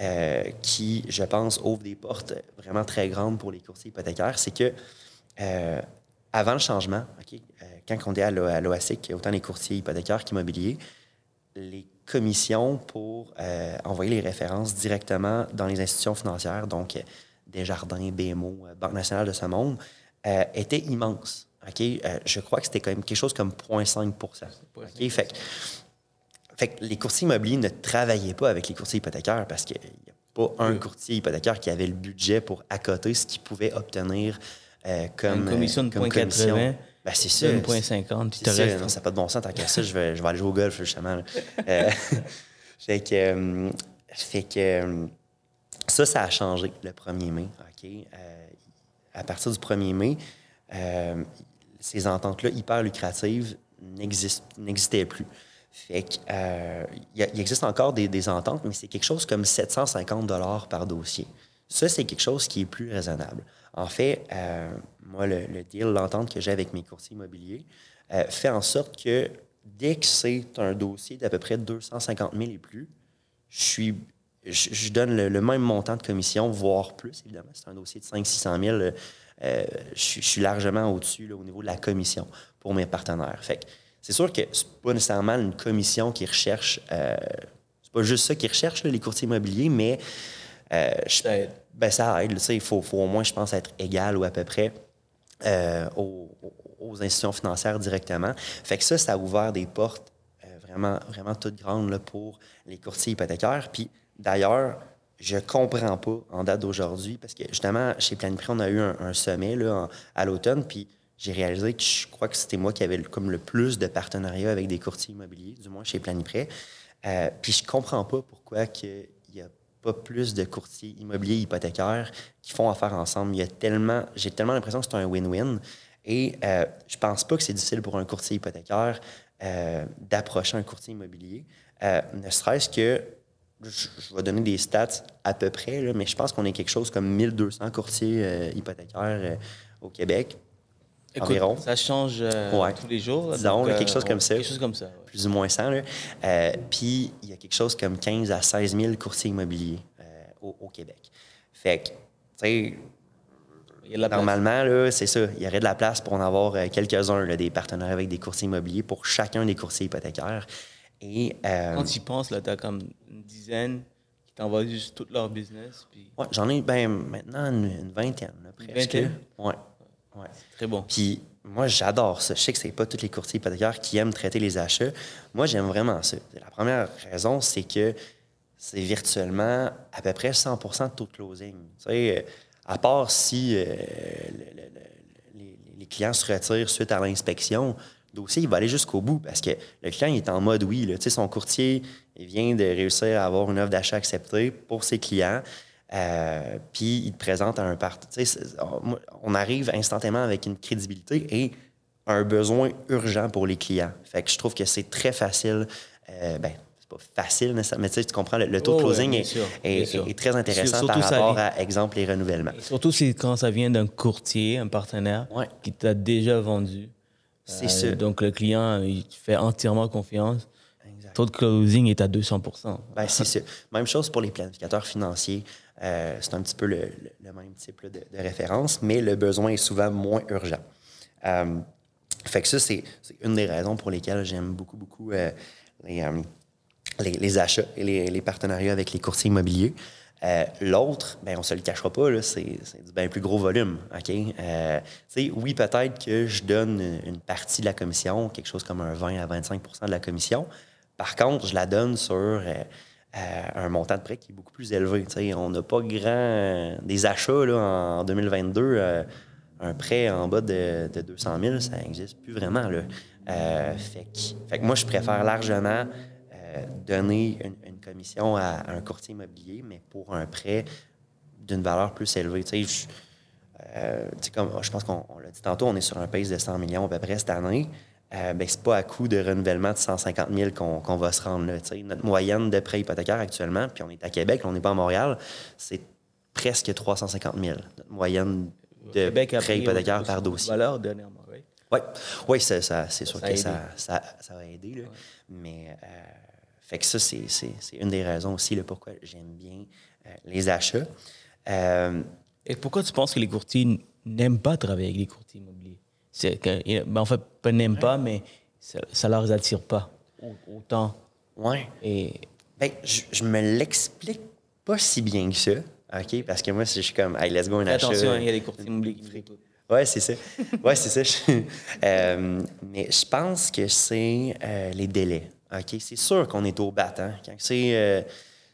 euh, qui, je pense, ouvre des portes vraiment très grandes pour les courtiers hypothécaires. C'est que avant le changement, OK, euh, quand on est à l'OASIC, autant les courtiers hypothécaires qu'immobiliers, les commissions pour euh, envoyer les références directement dans les institutions financières, donc euh, Desjardins, BMO, euh, Banque nationale de ce monde, euh. OK? Euh, je crois que c'était quand même quelque chose comme 0,5 OK? Fait, que- fait que les courtiers immobiliers ne travaillaient pas avec les courtiers hypothécaires parce qu'il n'y a pas un courtier hypothécaire qui avait le budget pour accoter ce qu'il pouvait obtenir comme Une commission de comme 0,80, commission. Ben, c'est ça. 1,50, puis C'est te ça, reste- non, ça n'a pas de bon sens. Tant qu'à ça, je vais, je vais aller jouer au golf, justement. Euh, fait que, euh, fait que euh, ça, ça a changé le 1er mai. OK? Euh, à partir du 1er mai, ces ententes-là hyper lucratives n'existaient plus. Fait que, il existe encore des, des ententes, mais c'est quelque chose comme 750 par dossier. Ça, c'est quelque chose qui est plus raisonnable. En fait, euh, moi, le, deal, l'entente que j'ai avec mes courtiers immobiliers, euh, fait en sorte que dès que c'est un dossier d'à peu près 250 000 et plus, je suis je, donne le, même montant de commission, voire plus, évidemment. C'est un dossier de 500-600 000. euh, je, suis- largement au-dessus au niveau de la commission pour mes partenaires. Fait c'est sûr que c'est pas nécessairement une commission qui recherche. c'est pas juste ça qu'ils recherchent, les courtiers immobiliers, mais je-. Ben, ça aide. Il faut, faut au moins, je pense, être égal ou à peu près euh, aux, institutions financières directement. Fait que ça, ça a ouvert des portes vraiment, vraiment toutes grandes là, pour les courtiers hypothécaires. Puis d'ailleurs, je comprends pas en date d'aujourd'hui, parce que justement, chez Planiprix, on a eu un, sommet là, à l'automne, puis j'ai réalisé que je crois que c'était moi qui avais comme le plus de partenariats avec des courtiers immobiliers, du moins chez Planiprêt. Euh, puis je comprends pas pourquoi il n'y a plus de courtiers immobiliers hypothécaires qui font affaire ensemble. Il y a tellement, j'ai tellement l'impression que c'est un win-win. Et euh, je pense pas que c'est difficile pour un courtier hypothécaire euh, d'approcher un courtier immobilier, euh, ne serait-ce que je, vais donner des stats à peu près, là, mais je pense qu'on est quelque chose comme 1200 courtiers euh, hypothécaires au Québec. Environ. Ça change euh, tous les jours. Disons, quelque chose comme ça. Quelque chose comme ça. Plus ou moins 100. Puis, il y a quelque chose comme 15 à 16 000 courtiers immobiliers au, Québec. Fait que, tu sais, Normalement, c'est ça. Il y aurait de la place pour en avoir quelques-uns, des partenaires avec des courtiers immobiliers pour chacun des courtiers hypothécaires. Et, euh, Quand tu y penses, tu as comme une dizaine qui t'envoient juste tout leur business. Puis... J'en ai ben, maintenant une, vingtaine, presque. Une vingtaine? Ouais. Ouais. Très bon. Puis moi, j'adore ça. Je sais que c'est pas tous les courtiers hypothécaires qui aiment traiter les achats. Moi, j'aime vraiment ça. La première raison, c'est que c'est virtuellement à peu près 100% de taux de closing. Tu sais, euh, à part si euh, les, les, clients se retirent suite à l'inspection, dossier, il va aller jusqu'au bout parce que le client est en mode oui. Là. Son courtier il vient de réussir à avoir une offre d'achat acceptée pour ses clients. Euh, puis il te présente un partenaire. On arrive instantanément avec une crédibilité et un besoin urgent pour les clients. Fait que je trouve que c'est très facile. Euh, ben, c'est pas facile, mais tu comprends, le, taux de oh, closing est, très intéressant par rapport à, exemple, les renouvellements. surtout quand ça vient d'un courtier, un partenaire qui t'a déjà vendu c'est ça. Donc, le client, il fait entièrement confiance. Exact. Taux de closing est à 200 ben, C'est ça. Même chose pour les planificateurs financiers. Euh, c'est un petit peu le, même type de, référence, mais le besoin est souvent moins urgent. Euh, fait que ça, c'est une des raisons pour lesquelles j'aime beaucoup, beaucoup euh, les, achats et les, partenariats avec les courtiers immobiliers. L'autre, ben, on se le cachera pas, c'est, du bien plus gros volume. OK? Oui, peut-être que je donne une partie de la commission, quelque chose comme un 20 à 25% de la commission. Par contre, je la donne sur euh, un montant de prêt qui est beaucoup plus élevé. on n'a pas grand. des achats là, en 2022, un prêt en bas de, 200 000, ça n'existe plus vraiment. Là. fait, que moi, je préfère largement donner une, commission à, un courtier immobilier, mais pour un prêt d'une valeur plus élevée. Je, euh, comme, je pense qu'on l'a dit tantôt, on est sur un pace de 100 millions à peu près cette année. Euh, ben, c'est pas à coût de renouvellement de 150 000 qu'on va se rendre là. Notre moyenne de prêt hypothécaire actuellement, puis on est à Québec, on n'est pas à Montréal, c'est presque 350 000. Notre moyenne de prêt hypothécaire par dossier. valeur dernièrement, oui. Oui, ouais, ça, c'est sûr que ça, ça, ça, va aider. Là. Mais euh, fait que ça, c'est une des raisons aussi là, pourquoi j'aime bien euh, les achats. Euh, Et pourquoi tu penses que les courtiers n'aiment pas travailler avec les courtiers immobiliers? Que, ben, en fait, pas n'aiment pas, mais ça ne leur attire pas autant. Oui. Et... Ben, je, je me l'explique pas si bien que ça. OK? Parce que moi, je suis comme, hey, let's go, un achat. Attention, il y a des courtiers immobiliers qui fréquentent. Oui, c'est ça. Oui, c'est ça. euh, mais je pense que c'est euh, les délais. OK, c'est sûr qu'on est au battant. Quand euh,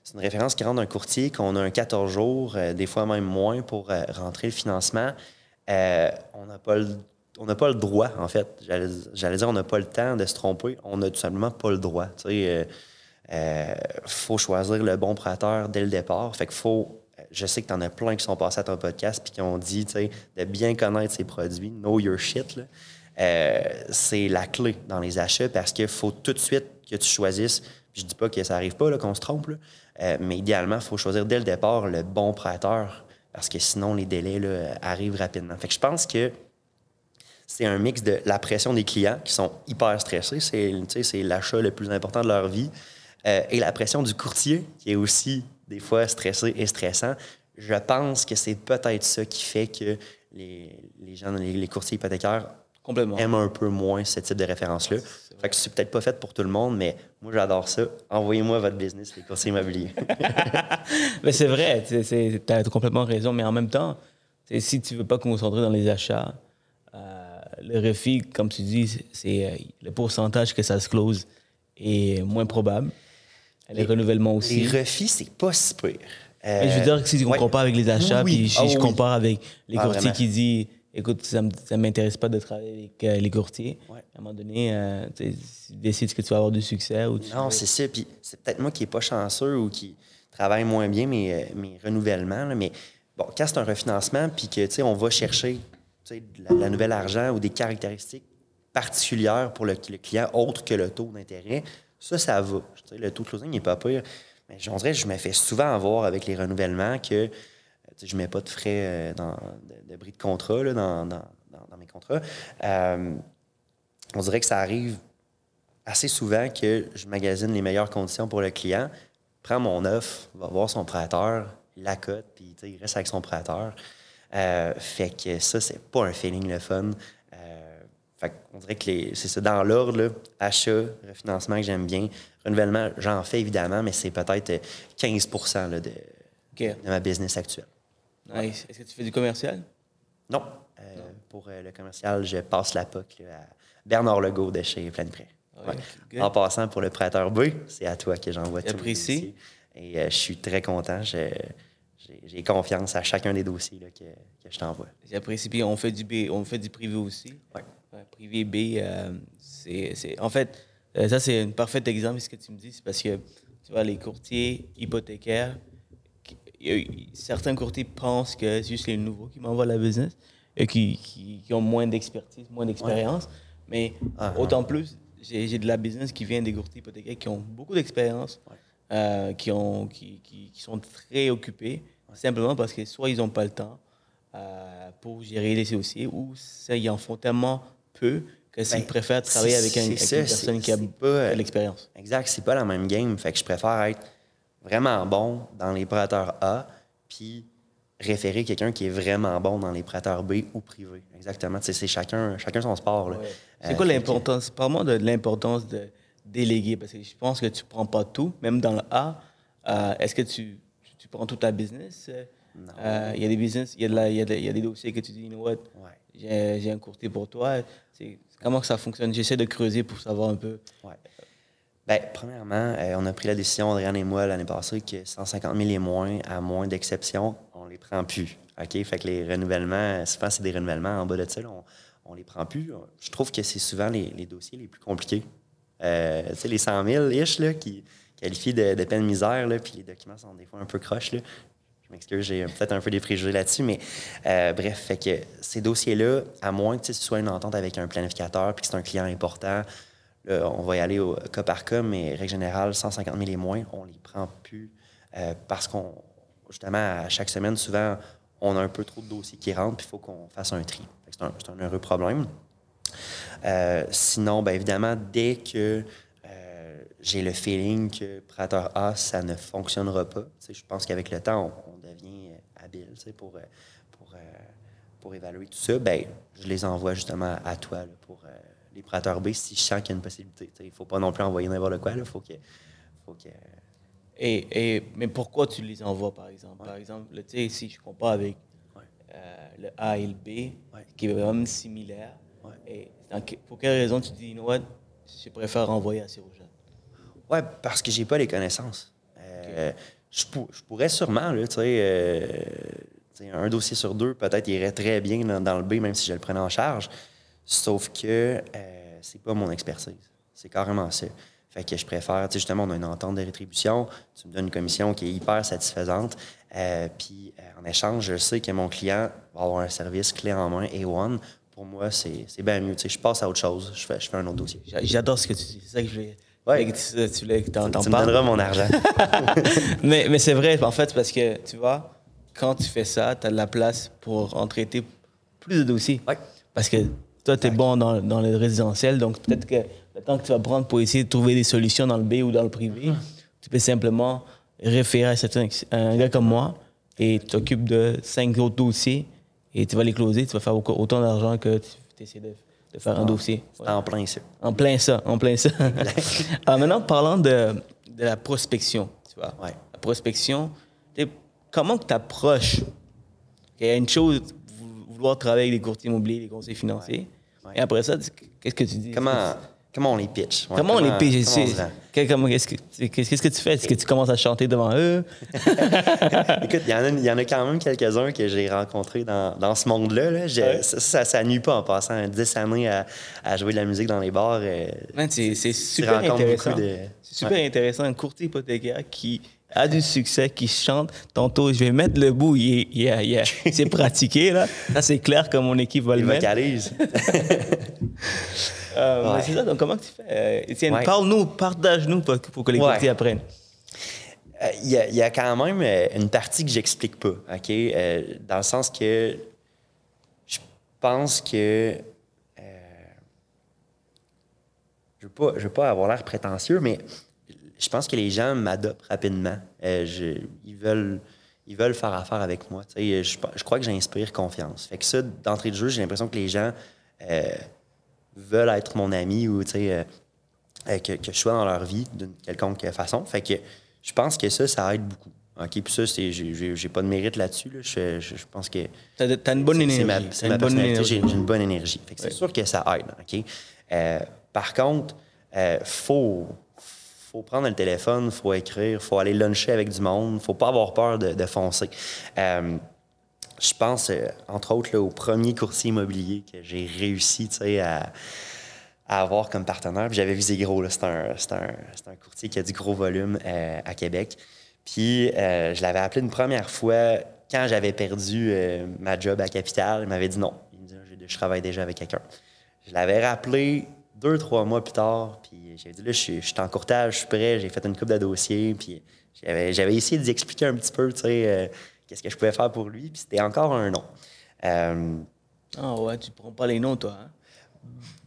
c'est une référence qui rentre d'un courtier, qu'on a un 14 jours, des fois même moins, pour rentrer le financement, on n'a pas le on n'a pas le droit, en fait. J'allais dire, on n'a pas le temps de se tromper. On n'a tout simplement pas le droit. Il faut choisir le bon prêteur dès le départ. Fait qu'il faut. Je sais que tu en as plein qui sont passés à ton podcast puis qui ont dit, de bien connaître ses produits, know your shit. c'est la clé dans les achats parce qu'il faut tout de suite que tu choisisses. je dis pas que ça arrive pas, qu'on se trompe, euh, mais idéalement, il faut choisir dès le départ le bon prêteur parce que sinon, les délais là, arrivent rapidement. Fait que je pense que c'est un mix de la pression des clients qui sont hyper stressés, c'est l'achat le plus important de leur vie, euh, et la pression du courtier qui est aussi des fois stressé et stressant. Je pense que c'est peut-être ça qui fait que les, les gens, les, les courtiers hypothécaires Complètement. aiment un peu moins ce type de référence-là. Fait que c'est peut-être pas fait pour tout le monde, mais moi, j'adore ça. Envoyez-moi votre business, les conseils immobiliers. mais c'est vrai, tu as complètement raison. Mais en même temps, si tu veux pas concentrer dans les achats, le refit, comme tu dis, c'est euh, le pourcentage que ça se close est moins probable. Les, renouvellements aussi. Les refis, c'est pas si pire. je veux dire que si on compare avec les achats, puis si je compare avec les ah, courtiers qui disent écoute, ça ne m'intéresse pas de travailler avec euh, les courtiers. À un moment donné, euh, tu décides que tu vas avoir du succès. Ou non, c'est ça. Puis c'est peut-être moi qui n'ai pas chanceux ou qui travaille moins bien mes, euh, mes renouvellements. mais bon, quand c'est un refinancement, puis que on va chercher la, la nouvelle argent ou des caractéristiques particulières pour le, client autre que le taux d'intérêt, ça, ça va. le taux de closing n'est pas pire. Mais je dirais, je me fais souvent avoir avec les renouvellements que je ne mets pas de frais euh, dans, de, bris de contrat dans, mes contrats. Euh, on dirait que ça arrive assez souvent que je magasine les meilleures conditions pour le client, prend mon offre, va voir son prêteur, la cote, puis il reste avec son prêteur. Euh, fait que ça, c'est pas un feeling le fun. on dirait que c'est ça dans l'ordre, achat, refinancement que j'aime bien. Renouvellement, j'en fais évidemment, mais c'est peut-être 15 de, de ma business actuelle. Est-ce que tu fais du commercial? Non. Euh, pour euh, le commercial, je passe la POC à Bernard Legault de chez Plein Prêt. En passant pour le prêteur B, c'est à toi que j'envoie tout. J'apprécie. Et euh, je suis très content. J'ai confiance à chacun des dossiers que, je t'envoie. J'apprécie. Puis on fait du B, on fait du privé aussi. Privé B, c'est. En fait, ça, c'est un parfait exemple de ce que tu me dis. C'est parce que, tu vois, les courtiers hypothécaires, certains courtiers pensent que c'est juste les nouveaux qui m'envoient la business et qui, qui, ont moins d'expertise, moins d'expérience. Mais ah, ah. autant plus, j'ai de la business qui vient des courtiers hypothécaires qui ont beaucoup d'expérience, euh, qui, ont, qui, qui, sont très occupés, simplement parce que soit ils n'ont pas le temps euh, pour gérer les dossiers, ou ça, ils en font tellement peu que s'ils ben, préfèrent travailler avec, une personne qui a de l'expérience. Exact, c'est pas la même game. Fait que je préfère être vraiment bon dans les prêteurs A, puis référer quelqu'un qui est vraiment bon dans les prêteurs B ou privé. Exactement. C'est chacun, chacun son sport. C'est quoi euh, l'importance? Parle-moi de l'importance de déléguer, parce que je pense que tu ne prends pas tout, même dans le A. Euh, est-ce que tu, tu, prends tout ta business? Euh, il y a des business, il y, y, a des dossiers que tu dis, you know what, j'ai un courtier pour toi. Comment que ça fonctionne? J'essaie de creuser pour savoir un peu. Bien, premièrement, euh, on a pris la décision, Adrien et moi, l'année passée, que 150 000 et moins, à moins d'exceptions, on les prend plus. OK? Fait que les renouvellements, souvent, c'est des renouvellements en bas de ça, on, ne les prend plus. Je trouve que c'est souvent les, dossiers les plus compliqués. Euh, tu sais, les 100 000-ish, là, qui qualifient de, de peine misère, là, puis les documents sont des fois un peu croches. Je m'excuse, j'ai peut-être un peu des préjugés là-dessus, mais euh, bref, fait que ces dossiers-là, à moins que ce soit une entente avec un planificateur puis que c'est un client important, on va y aller au cas par cas, mais règle générale, 150 000 et moins, on les prend plus euh, parce qu'on, justement, à chaque semaine, souvent, on a un peu trop de dossiers qui rentrent, puis il faut qu'on fasse un tri. C'est un, heureux problème. Euh, sinon, bien évidemment, dès que euh, j'ai le feeling que Prater A, ça ne fonctionnera pas, je pense qu'avec le temps, on, devient habile pour, pour, pour évaluer tout ça, ben, je les envoie justement à toi pour les prêteurs B si je sens qu'il y a une possibilité. Il ne faut pas non plus envoyer n'importe quoi. Il faut que. Faut que... Et, et, mais pourquoi tu les envoies, par exemple? Par exemple, si je compare avec euh, le A et le B, qui est vraiment similaire, et pour quelle raison tu dis, you know what, je préfère envoyer à ces rouges Oui, parce que j'ai pas les connaissances. Euh, je, pourrais sûrement, euh, un dossier sur deux, peut-être, irait très bien dans, le B, même si je le prenais en charge. Sauf que euh, c'est pas mon expertise. C'est carrément ça. Fait que je préfère, tu sais, justement, on a une entente de rétribution. Tu me donnes une commission qui est hyper satisfaisante. Euh, puis en échange, je sais que mon client va avoir un service clé en main A1. Pour moi, c'est bien mieux. Tu sais, je passe à autre chose. Je fais, je fais un autre dossier. J'adore ce que tu dis. C'est ça que je voulais. Ouais. Tu, tu, tu, tu me donneras mon argent. mais mais c'est vrai, en fait, parce que, tu vois, quand tu fais ça, tu as de la place pour en traiter plus de dossiers. Ouais. Parce que toi, tu es bon dans, dans, le résidentiel, donc peut-être que le temps que tu vas prendre pour essayer de trouver des solutions dans le B ou dans le privé, tu peux simplement référer à, un gars comme moi et tu t'occupes de cinq autres dossiers et tu vas les closer, tu vas faire autant d'argent que tu essaies de, de, faire un ah, dossier. En plein ça. En plein ça, en plein ça. Alors maintenant, parlant de, de, la prospection, tu vois. La prospection, comment tu approches? Il y a une chose, vouloir travailler avec les courtiers immobiliers, les conseils financiers. Et après ça, qu'est-ce que tu dis? Comment, comment on les pitch? comment, on les pitch? Qu'est-ce que, qu'est-ce que tu fais? Est-ce que tu commences à chanter devant eux? Écoute, il y, en a quand même quelques-uns que j'ai rencontrés dans, dans ce monde-là. Ça, ça, nuit pas en passant 10 années à, à, jouer de la musique dans les bars. Euh, c'est, super intéressant. C'est super intéressant. Un courtier hypothécaire qui a du succès, qui chante. Tantôt, je vais mettre le bout, il, il, c'est pratiqué, là. C'est clair que mon équipe va le mettre. euh, C'est ça, donc comment tu fais? Euh, Étienne, parle-nous, partage-nous pour, pour, que les courtiers apprennent. Euh, il y, a, y, a quand même une partie que j'explique pas, OK? dans le sens que je pense que... je ne veux, veux, pas avoir l'air prétentieux, mais je pense que les gens m'adoptent rapidement. Euh, ils, veulent, ils veulent faire affaire avec moi. Je, je, crois que j'inspire confiance. Fait que ça, d'entrée de jeu, j'ai l'impression que les gens euh, veulent être mon ami ou euh, que, que, je sois dans leur vie d'une quelconque façon. Fait que je pense que ça, ça aide beaucoup. OK, puis ça, j'ai pas de mérite là-dessus. Je, je, pense que. T'as as une bonne énergie. C'est ma, personnalité. J'ai une bonne énergie. C'est sûr que ça aide. OK? par contre, il faut, faut prendre le téléphone, faut écrire, faut aller luncher avec du monde, faut pas avoir peur de, foncer. Euh, je pense, euh, entre autres, au premier courtier immobilier que j'ai réussi à, avoir comme partenaire. J'avais visé gros, c'est un, un, courtier qui a du gros volume euh, à Québec. Puis je l'avais appelé une première fois quand j'avais perdu ma job à Capital. Il m'avait dit non. Il me dit, je travaille déjà avec quelqu'un. Je l'avais rappelé deux, trois mois plus tard, puis j'ai dit, là, je suis, en courtage, je suis prêt, j'ai fait une coupe de dossiers, puis j'avais, essayé d'expliquer expliquer un petit peu, tu sais, euh, qu'est-ce que je pouvais faire pour lui, puis c'était encore un non. Euh, ah ouais, tu prends pas les noms, toi, hein?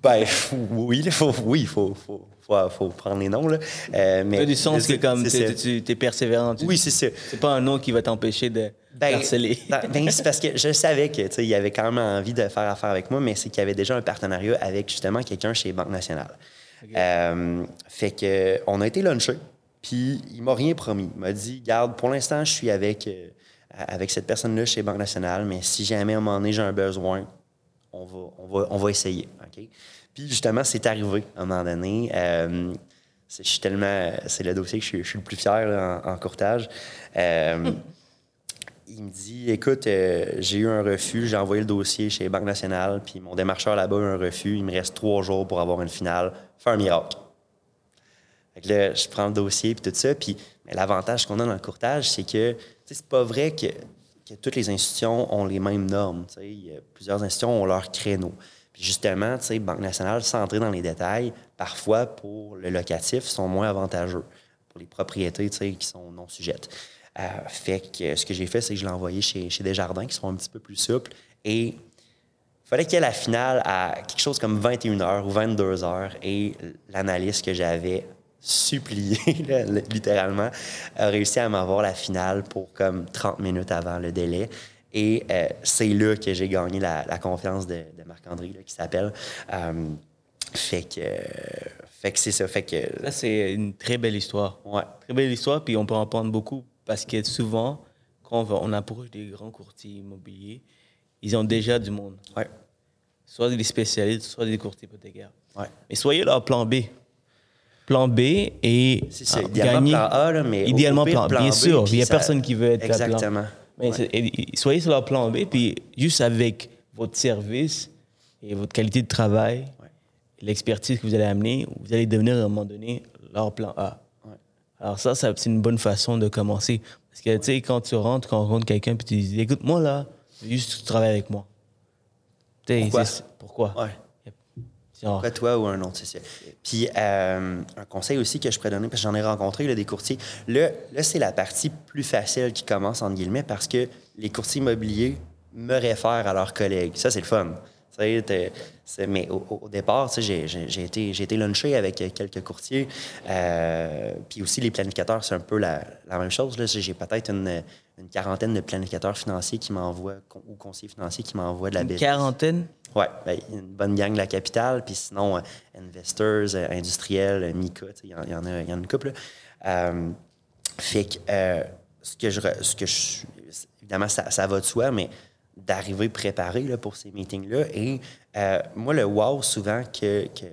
Ben, oui, il faut, oui, faut, faut, faut, prendre les noms. Là. Euh, mais, du sens que comme tu es persévérant. oui, c'est ça. C'est pas un nom qui va t'empêcher de ben, harceler. Ben, ben, c'est parce que je savais qu'il avait quand même envie de faire affaire avec moi, mais c'est qu'il y avait déjà un partenariat avec justement quelqu'un chez Banque Nationale. Euh, fait que on a été lunché, puis il m'a rien promis. Il m'a dit, garde, pour l'instant, je suis avec, euh, avec cette personne-là chez Banque Nationale, mais si jamais à un moment donné j'ai un besoin, on va, on va, on va essayer. Puis justement, c'est arrivé à un moment donné. Euh, je suis tellement. C'est le dossier que je suis, le plus fier en, courtage. Euh, il me dit Écoute, euh, j'ai eu un refus, j'ai envoyé le dossier chez Banque Nationale, puis mon démarcheur là-bas a eu un refus. Il me reste trois jours pour avoir une finale. Fais un miracle. Fait que là, je prends le dossier, puis tout ça. Puis l'avantage qu'on a dans le courtage, c'est que c'est pas vrai que, toutes les institutions ont les mêmes normes. Plusieurs institutions ont leur créneau. Puis justement, Banque nationale, sans entrer dans les détails, parfois pour le locatif, sont moins avantageux pour les propriétés qui sont non sujettes. Euh, fait que ce que j'ai fait, c'est que je l'ai envoyé chez, chez Desjardins, qui sont un petit peu plus souples. Et il fallait qu'il y ait la finale à quelque chose comme 21h ou 22h. Et l'analyste que j'avais supplié, littéralement, a réussi à m'avoir la finale pour comme 30 minutes avant le délai. Et euh, c'est là que j'ai gagné la, confiance de, Marc-André, qui s'appelle. Euh, fait que, fait que c'est ça. Fait que, Là, c'est une très belle histoire. Ouais. Très belle histoire, puis on peut en prendre beaucoup parce que souvent, quand on, approche des grands courtiers immobiliers, ils ont déjà du monde. Ouais. Soit des spécialistes, soit des courtiers hypothécaires. Ouais. Mais soyez leur plan B. Plan B et c'est, idéalement plan A, mais idéalement plan, Bien sûr, il n'y a personne qui veut être Exactement. Mais soyez sur leur plan B, puis juste avec votre service et votre qualité de travail, l'expertise que vous allez amener, vous allez devenir à un moment donné leur plan A. Alors ça, ça c'est une bonne façon de commencer. Parce que, tu sais, quand tu rentres, quand on rencontre quelqu'un, puis tu dis, écoute, moi, là, juste tu travailles avec moi. Pourquoi? Pourquoi? Ouais. Pourquoi toi ou un autre, c'est ça. Puis, euh, un conseil aussi que je pourrais donner, parce que j'en ai rencontré là, des courtiers. Là, là c'est la partie plus facile qui commence, entre guillemets, parce que les courtiers immobiliers me réfèrent à leurs collègues. Ça, c'est le fun. Mais au, départ, j'ai, été, j'ai été lunché avec quelques courtiers. Euh, puis aussi, les planificateurs, c'est un peu la, même chose. Là. J'ai peut-être une, quarantaine de planificateurs financiers qui m'envoient, ou conseillers financiers qui m'envoient de la Une quarantaine? Oui, ben, une bonne gang de la capitale. Puis sinon, euh, investors, euh, industriels, MICA, il y, a, y en a une couple. fait que, ce que je. Ce que évidemment, ça, ça va de soi, mais d'arriver préparé là, pour ces meetings-là. Et euh, moi, le wow, souvent, que, que,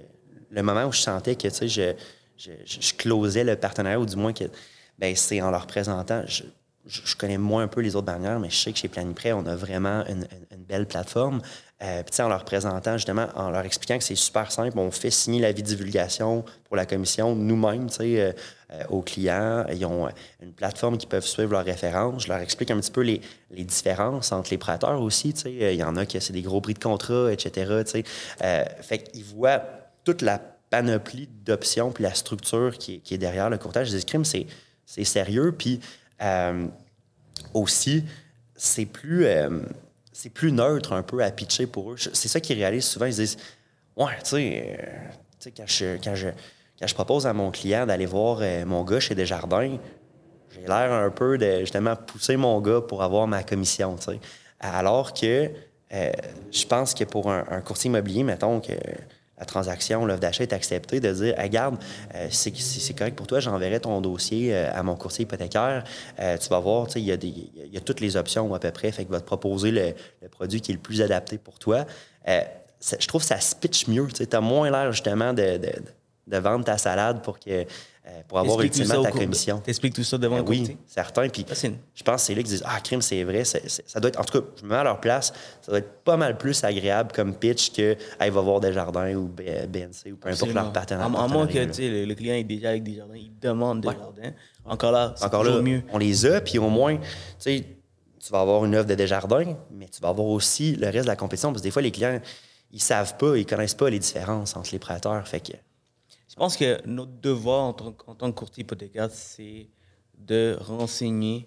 le moment où je sentais que je, je, je, closais le partenariat, ou du moins que ben, c'est en leur présentant. Je, je, connais moins un peu les autres bannières, mais je sais que chez Planiprêt, on a vraiment une, une, belle plateforme. Euh, puis, en leur présentant, justement, en leur expliquant que c'est super simple, on fait signer l'avis de divulgation pour la commission nous-mêmes, tu sais, euh, euh, aux clients. Ils ont une plateforme qui peuvent suivre leurs références. Je leur explique un petit peu les, les différences entre les prêteurs aussi, tu sais. Il y en a qui c'est des gros prix de contrat, etc., tu sais. fait qu'ils voient toute la panoplie d'options puis la structure qui est, qui est derrière le courtage des escrimes, c'est, c'est sérieux. Puis aussi, c'est plus, c'est plus neutre un peu à pitcher pour eux. C'est ça qu'ils réalisent souvent. Ils disent Ouais, tu sais, euh, quand, je, quand, je, quand je propose à mon client d'aller voir mon gars chez Desjardins, j'ai l'air un peu de justement pousser mon gars pour avoir ma commission. Alors que je pense que pour un, un courtier immobilier, mettons que transaction, l'offre d'achat est acceptée, de dire Regarde, euh, c'est correct pour toi, j'enverrai ton dossier euh, à mon courtier hypothécaire. Euh, tu vas voir, il y, y, a toutes les options à peu près, fait qu'il va te proposer le, produit qui est le plus adapté pour toi. je trouve que ça se pitch mieux. Tu as moins l'air justement de, vendre ta salade pour que pour avoir ultimement ta commission. T'expliques tout ça devant le ben Oui, certain. Puis je pense que c'est là qu'ils disent Ah, crime, c'est vrai. ça doit être, en tout cas, je me mets à leur place, ça doit être pas mal plus agréable comme pitch que il va voir Desjardins ou BNC ou peu importe leur partenaire. À, moins que le, le, client est déjà avec Desjardins, il demande Desjardins. Encore là, c'est Encore là, mieux. On les a, puis au moins, tu sais, tu vas avoir une œuvre de Desjardins, mais tu vas avoir aussi le reste de la compétition. Parce que des fois, les clients, ils savent pas, ils connaissent pas les différences entre les prêteurs. Fait que je pense que notre devoir en tant, que courtier hypothécaire, c'est de renseigner,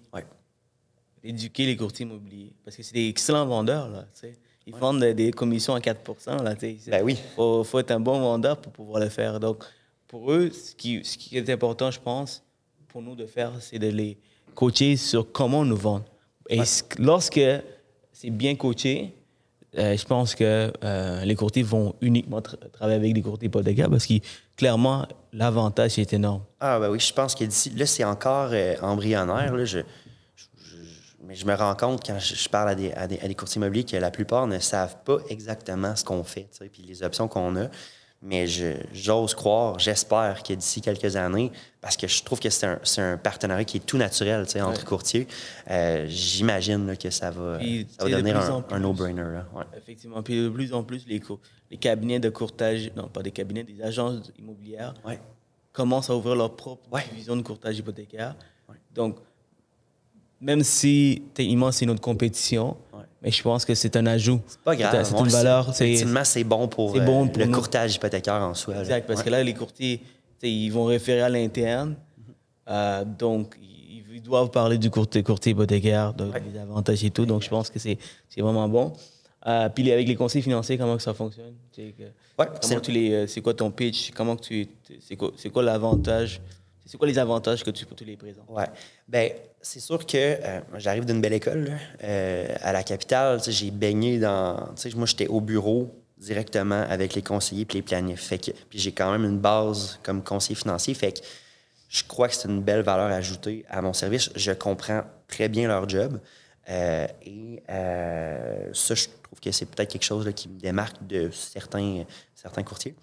d'éduquer les courtiers immobiliers. Parce que c'est des excellents vendeurs, là. Ils vendent des, commissions à 4 là. Ben oui. Il faut, être un bon vendeur pour pouvoir le faire. Donc, pour eux, ce qui, ce qui est important, je pense, pour nous de faire, c'est de les coacher sur comment nous vendre. Et lorsque c'est bien coaché, je pense que euh, les courtiers vont uniquement travailler avec des courtiers hypothécaires parce que clairement, l'avantage est énorme. Ah, ben oui, je pense que là, c'est encore euh, embryonnaire. Mais je me rends compte quand je, parle à des, à, des, courtiers immobiliers que la plupart ne savent pas exactement ce qu'on fait, puis les options qu'on a. Mais j'ose croire, j'espère que d'ici quelques années, parce que je trouve que c'est un, un, partenariat qui est tout naturel entre courtiers, euh, j'imagine que ça va, ça va devenir un, no-brainer. Effectivement. Puis de plus en plus, les, les cabinets de courtage, non pas des cabinets, des agences immobilières commencent à ouvrir leur propre division de courtage hypothécaire. Donc, même si immense, c'est notre compétition, mais je pense que c'est un ajout. C'est pas grave. C'est une valeur. Effectivement, c'est bon pour, bon pour le courtage hypothécaire en soi. Exact, parce que là, les courtiers, ils vont référer à l'interne. Euh, donc, ils doivent parler du courtier, courtier hypothécaire, des avantages et tout. Donc, je pense que c'est vraiment bon. Euh, puis avec les conseils financiers, comment que ça fonctionne? Euh, c'est quoi ton pitch? Comment tu, c'est quoi, quoi l'avantage? C'est quoi les avantages que tu, tu les présentes? Ouais. Ben, c'est sûr que euh, j'arrive d'une belle école euh, à la capitale. J'ai baigné dans. Moi, j'étais au bureau directement avec les conseillers et les planifs. Puis j'ai quand même une base comme conseiller financier. Fait que je crois que c'est une belle valeur ajoutée à mon service. Je comprends très bien leur job. Euh, et ça, je trouve que c'est peut-être quelque chose qui me démarque de certains, certains courtiers.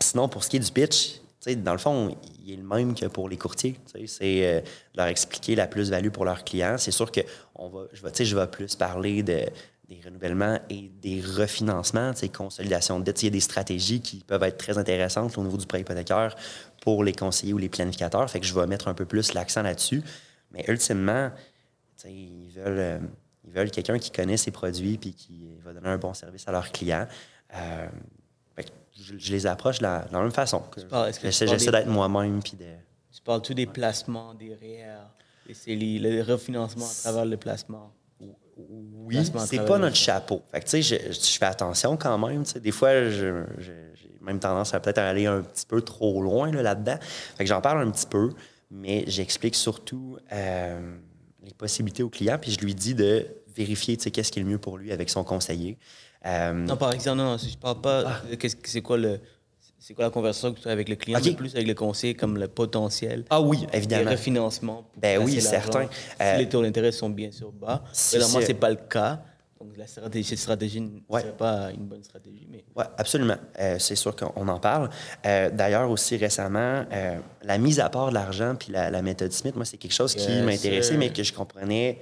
Sinon, pour ce qui est du pitch, dans le fond, il est le même que pour les courtiers. C'est euh, leur expliquer la plus-value pour leurs clients. C'est sûr que on va, je, vais, je vais plus parler de, des renouvellements et des refinancements, consolidation de dette. Il y a des stratégies qui peuvent être très intéressantes au niveau du prêt hypothécaire pour les conseillers ou les planificateurs. Fait que je vais mettre un peu plus l'accent là-dessus. Mais ultimement, ils veulent, euh, veulent quelqu'un qui connaît ses produits et qui va donner un bon service à leurs clients. Euh, je, les approche de la, même façon. J'essaie d'être moi-même. Puis de... Tu parles-tu des placements, des REER, des CELI, le refinancement à travers le placement? Oui, c'est pas notre chapeau. Fait que, je, je fais attention quand même. Des fois, j'ai même tendance à peut-être aller un petit peu trop loin là-dedans. fait que j'en parle un petit peu, mais j'explique surtout euh, les possibilités au client, puis je lui dis de vérifier qu'est-ce qui est le mieux pour lui avec son conseiller. Euh, non, par exemple, non, je parle pas. Ah. C'est quoi le. c'est quoi la conversation que tu as avec le client, Ok. plus avec le conseiller, comme le potentiel. Ah oui, évidemment. refinancement. pour Ben oui, certain. Si Euh, les taux d'intérêt sont bien sûr bas. Évidemment, ça. c'est pas le cas. Donc, la stratégie, stratégie ne Ouais. serait pas une bonne stratégie. Mais Oui, absolument. Euh, c'est sûr qu'on en parle. Euh, D'ailleurs, aussi récemment, euh, la mise à part de l'argent puis la, la méthode Smith, moi, c'est quelque chose qui m'intéressait, mais que je comprenais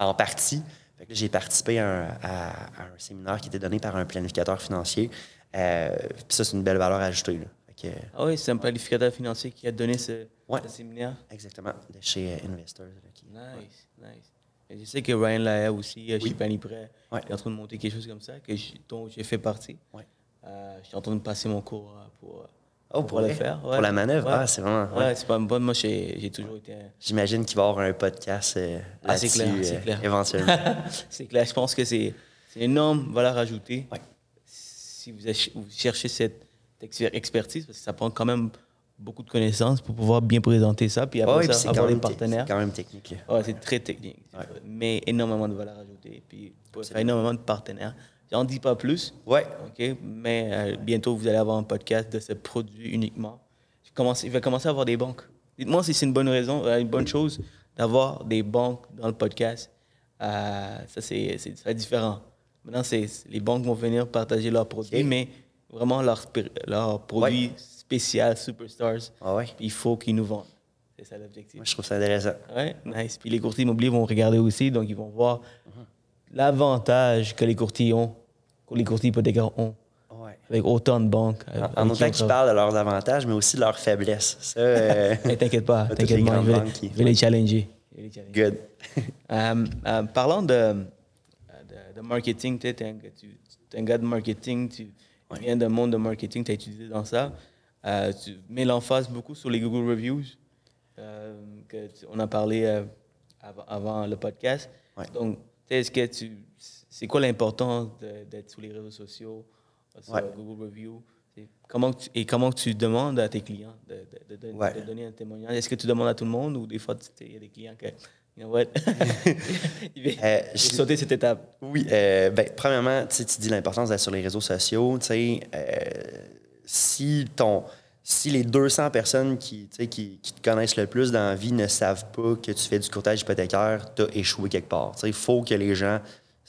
en partie. J'ai participé à un, à- à un séminaire qui était donné par un planificateur financier. Euh, puis ça, c'est une belle valeur ajoutée. Là. Que, Ah oui, c'est un planificateur financier qui a donné ce, Ouais. ce séminaire. exactement, de chez euh, Investors. là, qui- Nice, nice. Et je sais que Ryan Lahaye aussi, euh, Oui. chez Paniprêt, Ouais. est en train de monter quelque chose comme ça, que dont j'ai fait partie. Je suis en train de passer mon cours pour, Oh, pour le faire. Pour la manœuvre? Ouais. Ah, c'est vraiment... Ouais, ouais. c'est pas bonne. Moi, j'ai toujours été. un- J'imagine qu'il va y avoir un podcast euh, Ah, c'est clair, euh, clair. éventuellement. c'est clair, je pense que c'est une énorme valeur ajoutée. Si vous, cherchez cette exper- expertise, parce que ça prend quand même beaucoup de connaissances pour pouvoir bien présenter ça, puis après puis ça, c'est avoir des partenaires. c'est quand même technique. c'est très technique, mais énormément de valeur ajoutée. Puis pour faire énormément de partenaires. J'en dis pas plus, Ouais, OK? Mais euh, bientôt, vous allez avoir un podcast de ce produit uniquement. Je commence- il va commencer à avoir des banques. Dites-moi si c'est une bonne raison, euh, une bonne chose d'avoir des banques dans le podcast. Euh, ça, c'est c'est- différent. Maintenant, c'est les banques vont venir partager leurs produits, mais vraiment leurs leurs produits spéciaux, superstars. ah ouais. Il faut qu'ils nous vendent. C'est ça l'objectif. Moi, je trouve ça intéressant. Ouais, nice. Puis les courtiers immobiliers vont regarder aussi, donc ils vont voir l'avantage que les courtiers ont, les courtiers hypothécaires ont, Ouais. avec autant de banques. En, en autant qu'ils travaille. parlent de leurs avantages, mais aussi de leurs faiblesses. Ça, euh, t'inquiète pas, t'inquiète pas, je vais, qui- les challenger. Les good. Euh, euh, parlant de, de, de marketing, tu es un, gars- tu- tu es un gars de marketing, tu viens d'un monde de marketing, tu as étudié dans ça. Euh, tu mets l'emphase beaucoup sur les Google Reviews, euh, que tu- on a parlé euh, avant, avant le podcast. Ouais. Donc, tu est-ce que tu, c'est quoi l'importance d'être sur les réseaux sociaux, euh, sur Ouais. Google Reviews? C'est Comment tu- et comment tu demandes à tes clients de, de- de- de- Ouais. de donner un témoignage? Est-ce que tu demandes à tout le monde ou des fois, il y a des clients que, you know what? Euh, sauter cette étape. Oui, euh, ben, premièrement, tu dis l'importance d'être sur les réseaux sociaux. euh, si, ton, si les 200 personnes qui, qui, qui te connaissent le plus dans la vie ne savent pas que tu fais du courtage hypothécaire, tu as échoué quelque part. Il faut que les gens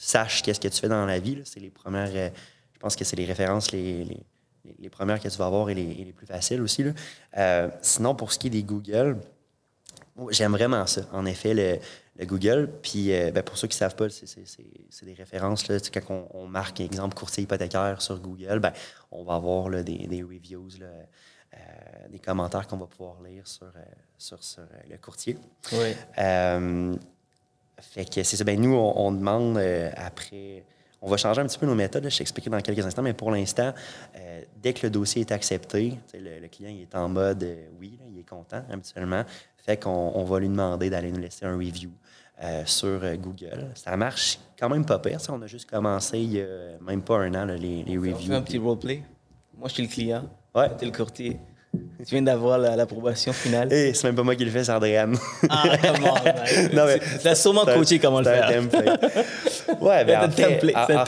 sachent qu'est-ce que tu fais dans la vie. C'est les premières, euh, je pense que c'est les références les, les, les- les premières que tu vas avoir et les, et les plus faciles aussi. là. Euh, sinon, pour ce qui est des Google, J'aime vraiment ça, en effet, le, le Google. Puis, euh, ben, pour ceux qui ne savent pas, c'est- des références. Là, quand on, on marque, exemple, courtier hypothécaire sur Google, ben, on va avoir là, des, des reviews, là, euh, des commentaires qu'on va pouvoir lire sur, euh, sur, sur, le courtier. Oui. Fait que c'est ça. Ben, nous, on, on demande euh, après. On va changer un petit peu nos méthodes. là, je t'expliquerai dans quelques instants, mais pour l'instant, euh, dès que le dossier est accepté, le, le client il est en mode euh, oui, là, il est content habituellement. Fait qu'on on va lui demander d'aller nous laisser un review sur Google. Ça marche quand même pas pire. ça. On a juste commencé il y a même pas un an, là, les, les On fait reviews. un petit roleplay. Moi, je suis le client. Ouais. Tu es le courtier. Tu viens d'avoir la- l'approbation finale. Hey, c'est même pas moi qui le fais, c'est Andréane. Ah, comment? Non, mais- Tu as sûrement C'est coaché comment le c'est un faire. template. ouais, ben C'est un template, c'est un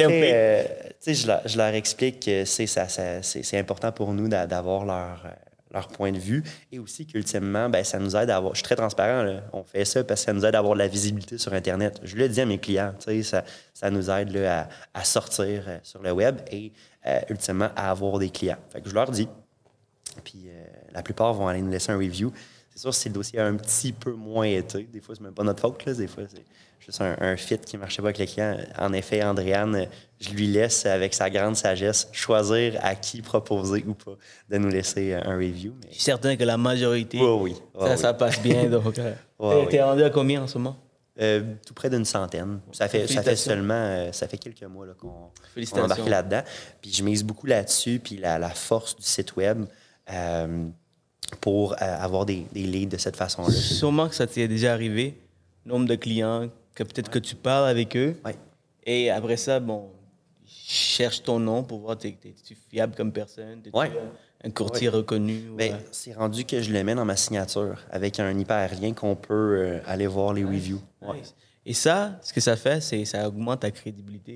tu sais, je, leur- explique que c'est c'est c'est important pour nous d'a- d'avoir leur, leur point de vue et aussi qu'ultimement, ben, ça nous aide à avoir. Je suis très transparent, là. on fait ça parce que ça nous aide à avoir de la visibilité sur Internet. Je le dis à mes clients, tu sais, ça, ça nous aide là, à, à sortir euh, sur le web et euh, ultimement à avoir des clients. Fait que je leur dis. Puis euh, la plupart vont aller nous laisser un review. C'est sûr, si le dossier a un petit peu moins été, des fois, c'est même pas notre faute. Là, des fois, c'est juste un, un fit qui marchait pas avec le client. En effet, Andréane, je lui laisse, avec sa grande sagesse, choisir à qui proposer ou pas de nous laisser euh, un review. Mais Je suis certain que la majorité, Oui, oui. ça, Oui, oui. ça passe bien. Donc, Ouais, t'es- oui. rendu à combien en ce moment? Euh, tout près d'une centaine. Ça fait, ça fait seulement euh, ça fait quelques mois qu'on a Félicitations. embarqué là-dedans. Puis je mise beaucoup là-dessus, puis la, la force du site web pour euh, avoir des, des leads de cette façon-là. Sûrement que ça t'est déjà arrivé, nombre de clients, que peut-être que tu parles avec eux. Et après ça, bon, cherche ton nom pour voir, t'es- t'es-tu fiable comme personne? Ouais. un, courtier reconnu? Ben, euh, c'est rendu que je le mets dans ma signature avec un hyperlien qu'on peut euh, aller voir les reviews. Nice. Et ça, ce que ça fait, c'est ça augmente ta crédibilité.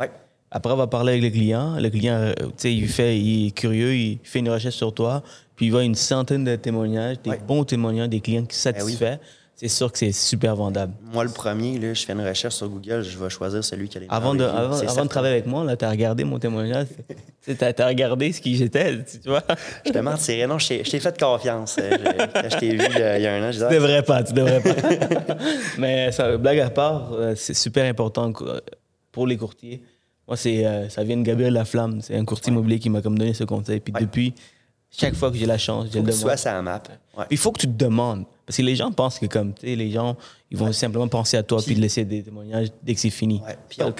Après, on va parler avec le client. Le client, euh, tu sais, il, fait, il est curieux, il fait une recherche sur toi, puis il voit une centaine de témoignages, des bons témoignages, des clients qui sont Ben satisfaits. C'est sûr que c'est super vendable. Moi, le premier, là, je fais une recherche sur Google, je vais choisir celui qui a les Avant de, avant, de travailler avec moi, tu as regardé mon témoignage. tu as, regardé ce qui j'étais, tu vois. Je te mentirais. Non, je t'ai fait confiance. Euh, je- Quand je t'ai vu euh, il y a un an, je Tu devrais pas, tu devrais pas. Mais ça, blague à part, euh, c'est super important pour les courtiers. Moi, c'est, ça vient de Gabriel Laflamme. C'est un courtier immobilier qui m'a comme donné ce conseil. Puis Ouais. depuis, chaque fois que j'ai la chance, je le demande. sur la map. Ouais. Il faut que tu te demandes. Parce que les gens pensent que comme, tu sais, les gens, ils vont simplement penser à toi puis, te laisser des témoignages dès que c'est fini. Ouais. Puis on-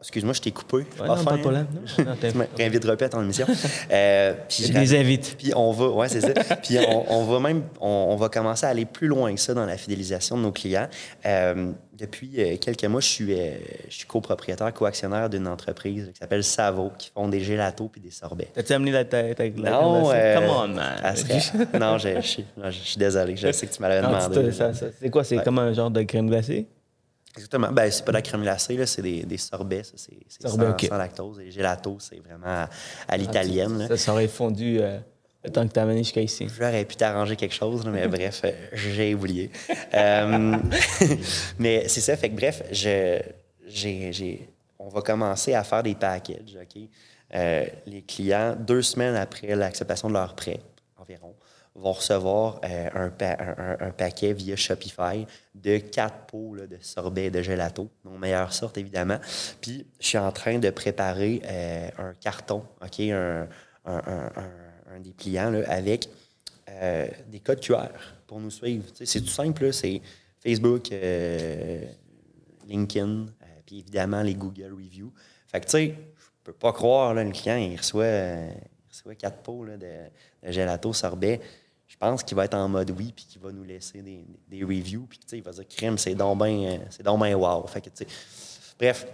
Excuse-moi, je t'ai coupé. Ouais, pas non, fin, pas de problème. Tu à ton émission. Euh, puis Je les invite. Puis on va, ouais, c'est ça. Puis on, on va même, on, on va commencer à aller plus loin que ça dans la fidélisation de nos clients. Euh, depuis euh, quelques mois, je suis, euh, je suis copropriétaire, co-actionnaire d'une entreprise qui s'appelle Savo, qui font des gélatos puis des sorbets. T'as-tu amené la tête avec la Non, euh, Come on, man. serait- non, je, je suis, non, je suis désolé. Je sais que tu m'avais demandé. c'est quoi? C'est Ouais. comme un genre de crème glacée? Exactement. Ben, c'est pas de la crème glacée, là, c'est des, des sorbets. Ça, c'est, c'est Sorbets, sans, ok. sans lactose. Et les gélatos, c'est vraiment à, à l'italienne. là. Ça, aurait fondu euh, le temps que t'as amené jusqu'à ici. J'aurais pu t'arranger quelque chose, là, mais bref, euh, j'ai oublié. Euh, mais c'est ça, fait que bref, je, j'ai, j'ai- on va commencer à faire des packages, OK? Euh, les clients, deux semaines après l'acceptation de leur prêt, environ, vont recevoir euh, un, pa- un- un- un paquet via Shopify de quatre pots de sorbet et de gelato, nos meilleures sortes, évidemment. Puis, je suis en train de préparer euh, un carton, OK? Un, un- dépliant avec euh, des codes QR pour nous suivre. C'est tout simple, c'est Facebook, LinkedIn, puis évidemment les Google Reviews. Fait que tu sais, je peux pas croire, là, le client, il reçoit, quatre pots de, de gelato sorbet. Je pense qu'il va être en mode oui, puis qu'il va nous laisser des, des reviews, puis il va dire crème, c'est donc bien ben wow. Fait que, bref,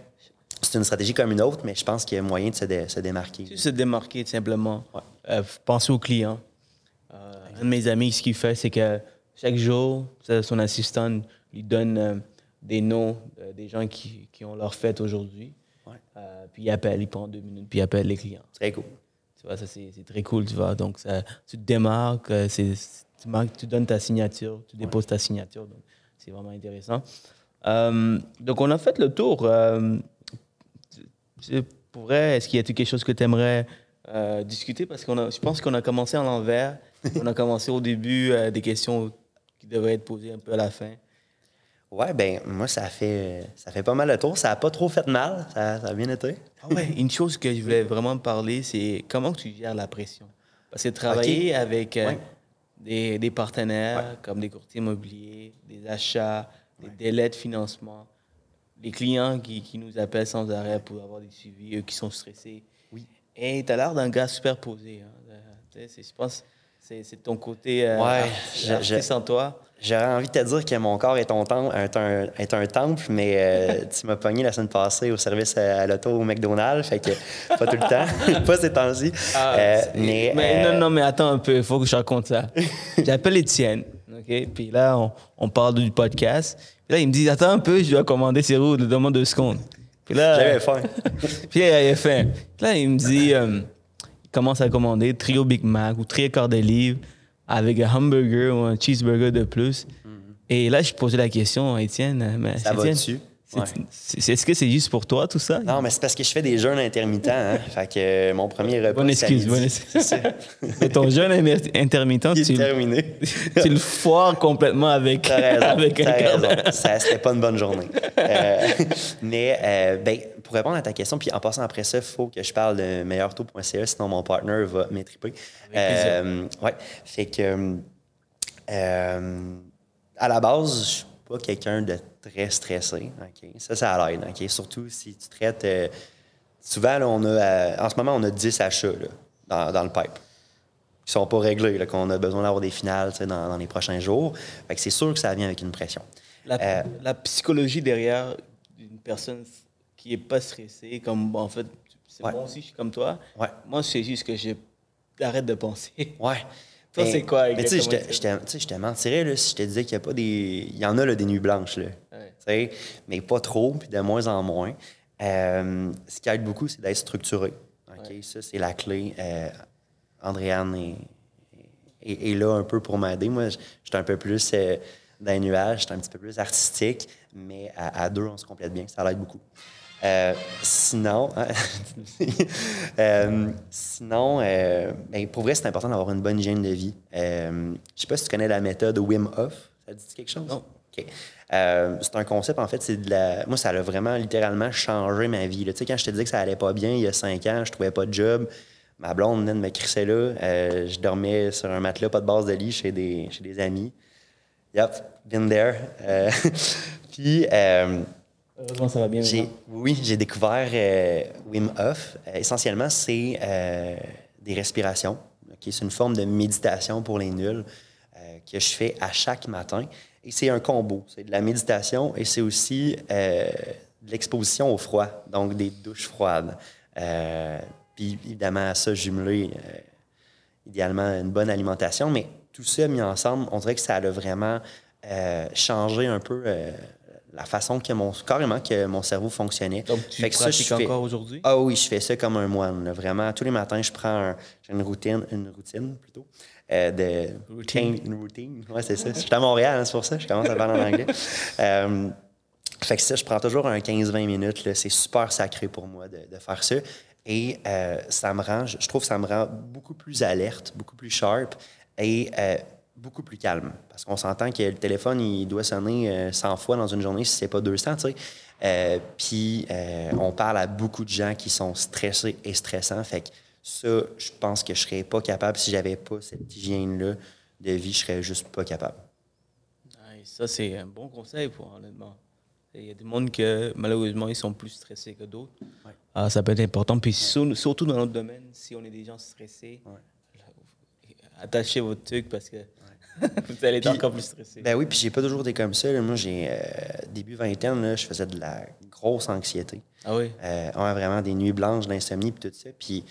c'est une stratégie comme une autre, mais je pense qu'il y a moyen de se, dé- se démarquer. Se démarquer, tout simplement. Ouais. Euh, penser au client. Euh, un de mes amis, ce qu'il fait, c'est que chaque jour, son assistant lui donne euh, des noms des gens qui, qui ont leur fête aujourd'hui. Ouais. Puis il appelle, il prend deux minutes, puis il appelle les clients. Très cool. Tu vois, ça, c'est très cool, tu vois. Donc, ça, tu te démarques, euh, tu, marques, tu donnes ta signature, tu déposes ta signature. Donc, c'est vraiment intéressant. Euh, donc, on a fait le tour. Euh, est-ce qu'il y a quelque chose que tu aimerais discuter? Parce que je pense qu'on a commencé à l'envers. on a commencé au début euh, des questions qui devraient être posées un peu à la fin. Ouais, ben moi, ça fait, ça fait pas mal de tour. Ça a pas trop fait mal. Ça, ça a bien été. Ah ouais, une chose que je voulais vraiment parler, c'est comment tu gères la pression? Parce que travailler avec euh, Ouais. des, des partenaires comme des courtiers immobiliers, des achats, des délais de financement, des clients qui, qui nous appellent sans arrêt pour avoir des suivis, eux qui sont stressés. Oui. Et tu as l'air d'un gars super posé. hein. Euh, Je pense c'est c'est ton côté euh, Ouais, artiste en toi. J'aurais envie de te dire que mon corps est, ton temple, est, un, est un temple, mais euh, tu m'as pogné la semaine passée au service à, à l'auto au McDonald's, fait que pas tout le temps, pas ces temps-ci. Ah, Euh, mais euh, non, non, mais attends un peu, il faut que je raconte ça. J'appelle Étienne, OK? Puis là, on, on parle du podcast. Puis là, il me dit, attends un peu, je dois commander ces roues, demande deux secondes. Puis là, j'avais faim. puis là, il a fait. Puis là, il me dit, euh, commence à commander trio Big Mac ou trio quart de livre avec un hamburger ou un cheeseburger de plus. Et là, je posais la question à Étienne, mais. Ça va Étienne, dessus. Ouais. Est-ce que c'est juste pour toi, tout ça? Non, mais c'est parce que je fais des jeûnes intermittents. Hein? Fait que euh, mon premier repas, Bonne excuse, bonne excuse. Mais ton jeûne inter- intermittent, tu, terminé. tu le foires complètement avec, T'as raison. avec un t'as raison. Ça, c'était pas une bonne journée. Euh, mais euh, ben, pour répondre à ta question, puis en passant après ça, il faut que je parle de meilleurtaux.ca, sinon mon partner va m'étriper. Ouais. Fait que à la base, je suis pas quelqu'un de très stressé. ok? Ça, ça l'aide. ok? Surtout si tu traites. euh, souvent, là, on a, euh, en ce moment, on a 10 achats là, dans, dans le pipe qui sont pas réglés, là, qu'on a besoin d'avoir des finales dans, dans les prochains jours. Fait que c'est sûr que ça vient avec une pression. La, Euh, la psychologie derrière une personne qui est pas stressée, comme en fait, c'est Ouais. moi aussi, je suis comme toi. Ouais. Moi, c'est juste que j'arrête de penser. Ouais. Toi, c'est quoi Mais tu sais, je exactement te- je te- tu sais, je te mentirais là, si je te disais qu'il y a pas des. Il y en a là, des nuits blanches, là. Mais pas trop, puis de moins en moins. ce qui aide beaucoup, c'est d'être structuré. Ça, c'est la clé. Andréane est, là un peu pour m'aider. Moi, je suis un peu plus d'un nuage, je suis un petit peu plus artistique, mais à, deux, on se complète bien. Ça l'aide beaucoup. Euh, sinon, euh, sinon euh, ben, pour vrai, c'est important d'avoir une bonne hygiène de vie. je sais pas si tu connais la méthode Wim Hof. Ça dit quelque chose? Non. C'est un concept, en fait, c'est de la. Moi, ça a vraiment littéralement changé ma vie. Tu sais, quand je te disais que ça allait pas bien il y a cinq ans, je trouvais pas de job. Ma blonde venait de me crisser là. je dormais sur un matelas, pas de base de lit, chez des, chez des amis. Yep, been there. puis, Heureusement, ça va bien. Oui, j'ai découvert euh, Wim Hof. Euh, essentiellement, c'est euh, des respirations. C'est une forme de méditation pour les nuls que je fais à chaque matin. Et c'est un combo. C'est de la méditation et c'est aussi de l'exposition au froid, donc des douches froides. puis évidemment, à ça, jumelé, idéalement, une bonne alimentation. Mais tout ça mis ensemble, on dirait que ça a vraiment changé un peu la façon que mon carrément que mon cerveau fonctionnait. Donc tu pratiques encore aujourd'hui? Ah oui, je fais ça comme un moine. Vraiment, tous les matins, je prends une routine, une routine plutôt. Euh, de routine. Une routine. Ouais, c'est ça. Je suis à Montréal, hein, c'est pour ça. Je commence à parler en anglais. Euh, fait que ça, je prends toujours un 15-20 minutes. C'est super sacré pour moi de, faire ça. Et euh, ça me rend, je trouve que ça me rend beaucoup plus alerte, beaucoup plus sharp. Et beaucoup plus calme. Parce qu'on s'entend que le téléphone, il doit sonner 100 euh, fois dans une journée si c'est pas 200, tu sais. Euh, puis euh, on parle à beaucoup de gens qui sont stressés et stressants. Fait que ça, je pense que je serais pas capable si j'avais pas cette hygiène-là de vie, je serais juste pas capable. ça, c'est un bon conseil pour honnêtement. Il y a des gens que malheureusement ils sont plus stressés que d'autres. Ah, ça peut être important. Puis surtout dans notre domaine, si on est des gens stressés, attachez votre truc parce que Vous allez être encore plus stressé. Ben oui, puis j'ai pas toujours été comme ça. Moi, j'ai euh, début vingtaine, là, je faisais de la grosse anxiété. Ah oui? Euh, vraiment des nuits blanches, d'insomnie, puis tout ça. Puis.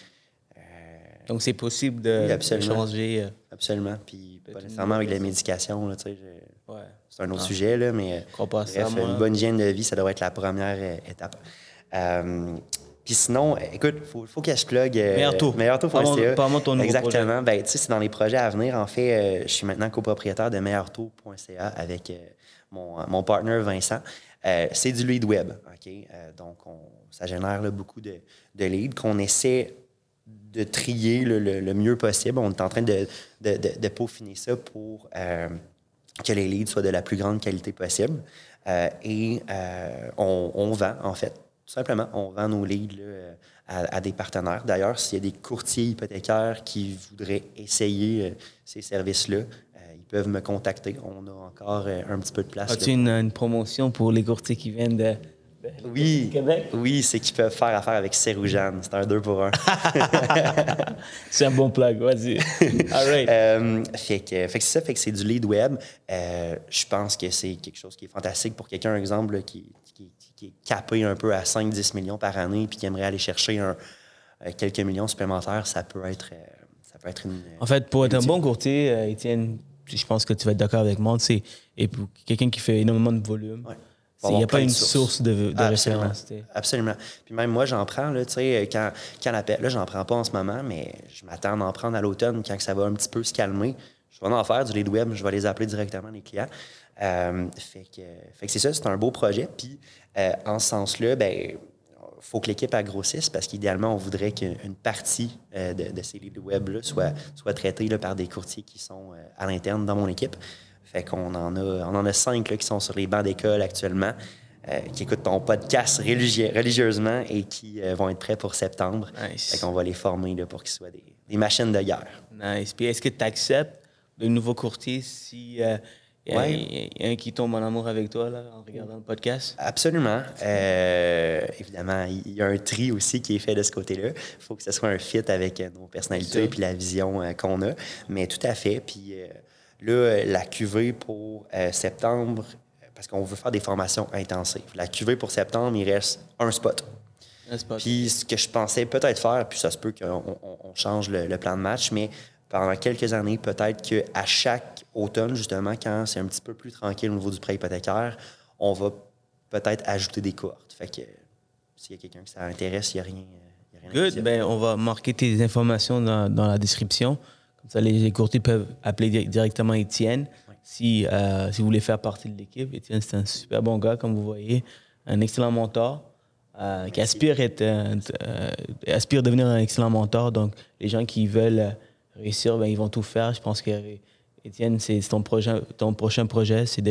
Euh, Donc, c'est possible de, changer. Absolument. Puis, pas nécessairement avec la médication, là. Ouais. C'est un autre sujet, là, mais. Pas bref, une bonne hygiène de vie, ça devrait être la première étape. Puis sinon, écoute, il faut, faut que je plug euh, Meilleur Meilleurtaux.ca. Parle-moi ton nouveau Exactement. Ben, c'est dans les projets à venir. En fait, euh, je suis maintenant copropriétaire de meilleurtaux.ca avec euh, mon, mon partner Vincent. c'est du lead web. OK? donc, ça génère beaucoup de, de leads qu'on essaie de trier le, mieux possible. On est en train de, de, de, peaufiner ça pour que les leads soient de la plus grande qualité possible. et on, on vend, en fait, tout simplement, on vend nos leads à, des partenaires. D'ailleurs, s'il y a des courtiers hypothécaires qui voudraient essayer euh, ces services-là, euh, ils peuvent me contacter. On a encore euh, un petit peu de place. As-tu une, promotion pour les courtiers qui viennent de, oui, Québec? Oui, c'est qu'ils peuvent faire affaire avec Seroujane. C'est un deux pour un. c'est un bon plug, vas-y. All right. fait que, fait que c'est ça, fait que c'est du lead web. je pense que c'est quelque chose qui est fantastique pour quelqu'un, exemple, qui, qui est capé un peu à 5-10 millions par année puis qui aimerait aller chercher un, euh, quelques millions supplémentaires, ça peut être, euh, ça peut être une. En fait, pour être un bon courtier, euh, Étienne, je pense que tu vas être d'accord avec moi, c'est et pour quelqu'un qui fait énormément de volume. Il n'y a pas une source, de, de Absolument. référence. Absolument. Puis même moi, j'en prends, là, tu sais, quand, quand la, là, j'en prends pas en ce moment, mais je m'attends à en prendre à l'automne quand ça va un petit peu se calmer. Je vais en faire du lead web, je vais les appeler directement les clients. fait que, fait que c'est ça, c'est un beau projet. Puis euh, en ce sens-là, ben faut que l'équipe grossisse parce qu'idéalement, on voudrait qu'une partie euh, de, ces leads web -là soit, soit traitée là, par des courtiers qui sont euh, à l'interne dans mon équipe. Fait qu'on en a, on en a cinq là, qui sont sur les bancs d'école actuellement, qui écoutent ton podcast religieusement et qui vont être prêts pour septembre. Nice. Fait qu'on va les former là, pour qu'ils soient des, des, machines de guerre. Nice. Puis est-ce que tu acceptes de nouveaux courtiers si il y, a, un qui tombe en amour avec toi là, en regardant le podcast? Absolument. Euh, évidemment, il y a un tri aussi qui est fait de ce côté-là. Il faut que ce soit un fit avec nos personnalités et la vision euh, qu'on a. Mais tout à fait. Puis euh, là, la QV pour septembre, parce qu'on veut faire des formations intensives. La QV pour septembre, il reste un spot. Un spot. Puis ce que je pensais peut-être faire, puis ça se peut qu'on change le, plan de match, mais pendant quelques années, peut-être qu'à chaque automne, justement, quand c'est un petit peu plus tranquille au niveau du prêt hypothécaire, on va peut-être ajouter des cohortes. Fait que s'il y a quelqu'un que ça intéresse, il n'y a rien. Good. Ben, on va marquer tes informations dans, dans, la description. Comme ça, les courtiers peuvent appeler directement Étienne si, euh, si vous voulez faire partie de l'équipe. Étienne, c'est un super bon gars, comme vous voyez, un excellent mentor. Euh, qui aspire, être, euh, aspire à devenir un excellent mentor. Donc, les gens qui veulent réussir, ben, ils vont tout faire. Je pense que, Étienne, c'est ton, prochain, ton prochain projet, c'est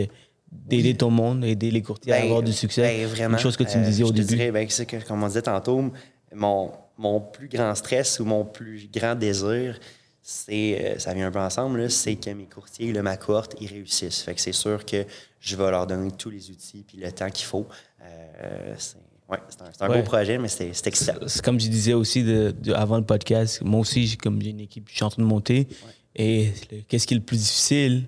d'aider ton monde, aider les courtiers à ben, avoir du succès. Ben, vraiment. Une chose que tu me disais au début. Dirais, ben, c'est que, comme on disait tantôt, mon, mon plus grand stress ou mon plus grand désir, c'est, ça vient un peu ensemble, c'est que mes courtiers, le ma cohorte, ils réussissent. Fait que c'est sûr que je vais leur donner tous les outils puis le temps qu'il faut. c'est Ouais, c'est un, beau projet, mais c'est excitant. C'est comme je disais aussi de, avant le podcast, moi aussi, comme j'ai une équipe, je suis en train de monter. Et qu'est-ce qui est le plus difficile?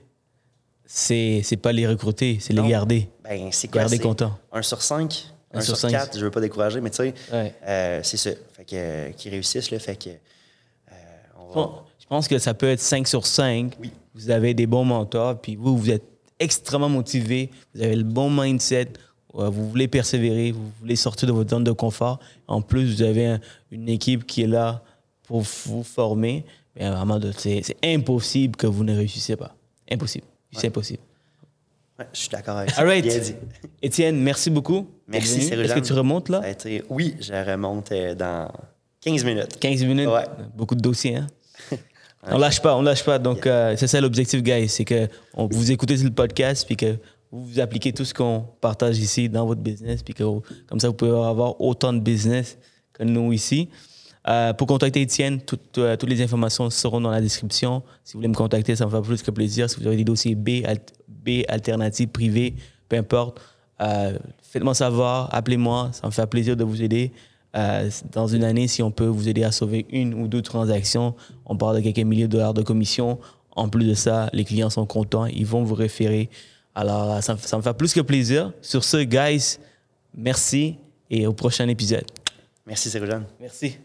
C'est pas les recruter, c'est les garder. Ben, c'est quoi? Garder content. Un sur cinq, un, sur, quatre, je veux pas décourager, mais tu sais, euh, c'est ça. Fait que, euh, qu'ils réussissent, là, fait que. Euh, je pense que ça peut être 5 sur 5. Oui. Vous avez des bons mentors, puis vous, vous êtes extrêmement motivé, vous avez le bon mindset, vous voulez persévérer, vous voulez sortir de votre zone de confort. En plus, vous avez une équipe qui est là pour vous former. Mais vraiment, c'est impossible que vous ne réussissez pas. Impossible. C'est impossible. Ouais, je suis d'accord avec ça. All right. Étienne, merci beaucoup. Merci, Est-ce que tu remontes là? Oui, je remonte euh, dans 15 minutes. 15 minutes? Ouais. Beaucoup de dossiers, hein? On lâche pas, on lâche pas. Donc, euh, c'est ça l'objectif, guys. C'est que on, vous écoutez le podcast, puis que vous, vous appliquez tout ce qu'on partage ici dans votre business, puis que comme ça, vous pouvez avoir autant de business que nous ici. Euh, pour contacter Étienne, euh, toutes les informations seront dans la description. Si vous voulez me contacter, ça me fait plus que plaisir. Si vous avez des dossiers B, B alternatives, privés, peu importe, faites-moi savoir, appelez-moi, ça me fait plaisir de vous aider. Dans une année, si on peut vous aider à sauver une ou deux transactions, on parle de quelques milliers de dollars de commission. En plus de ça, les clients sont contents, ils vont vous référer. Alors, ça, ça me fait plus que plaisir. Sur ce, guys, merci et au prochain épisode. Merci, Cérujan. Merci.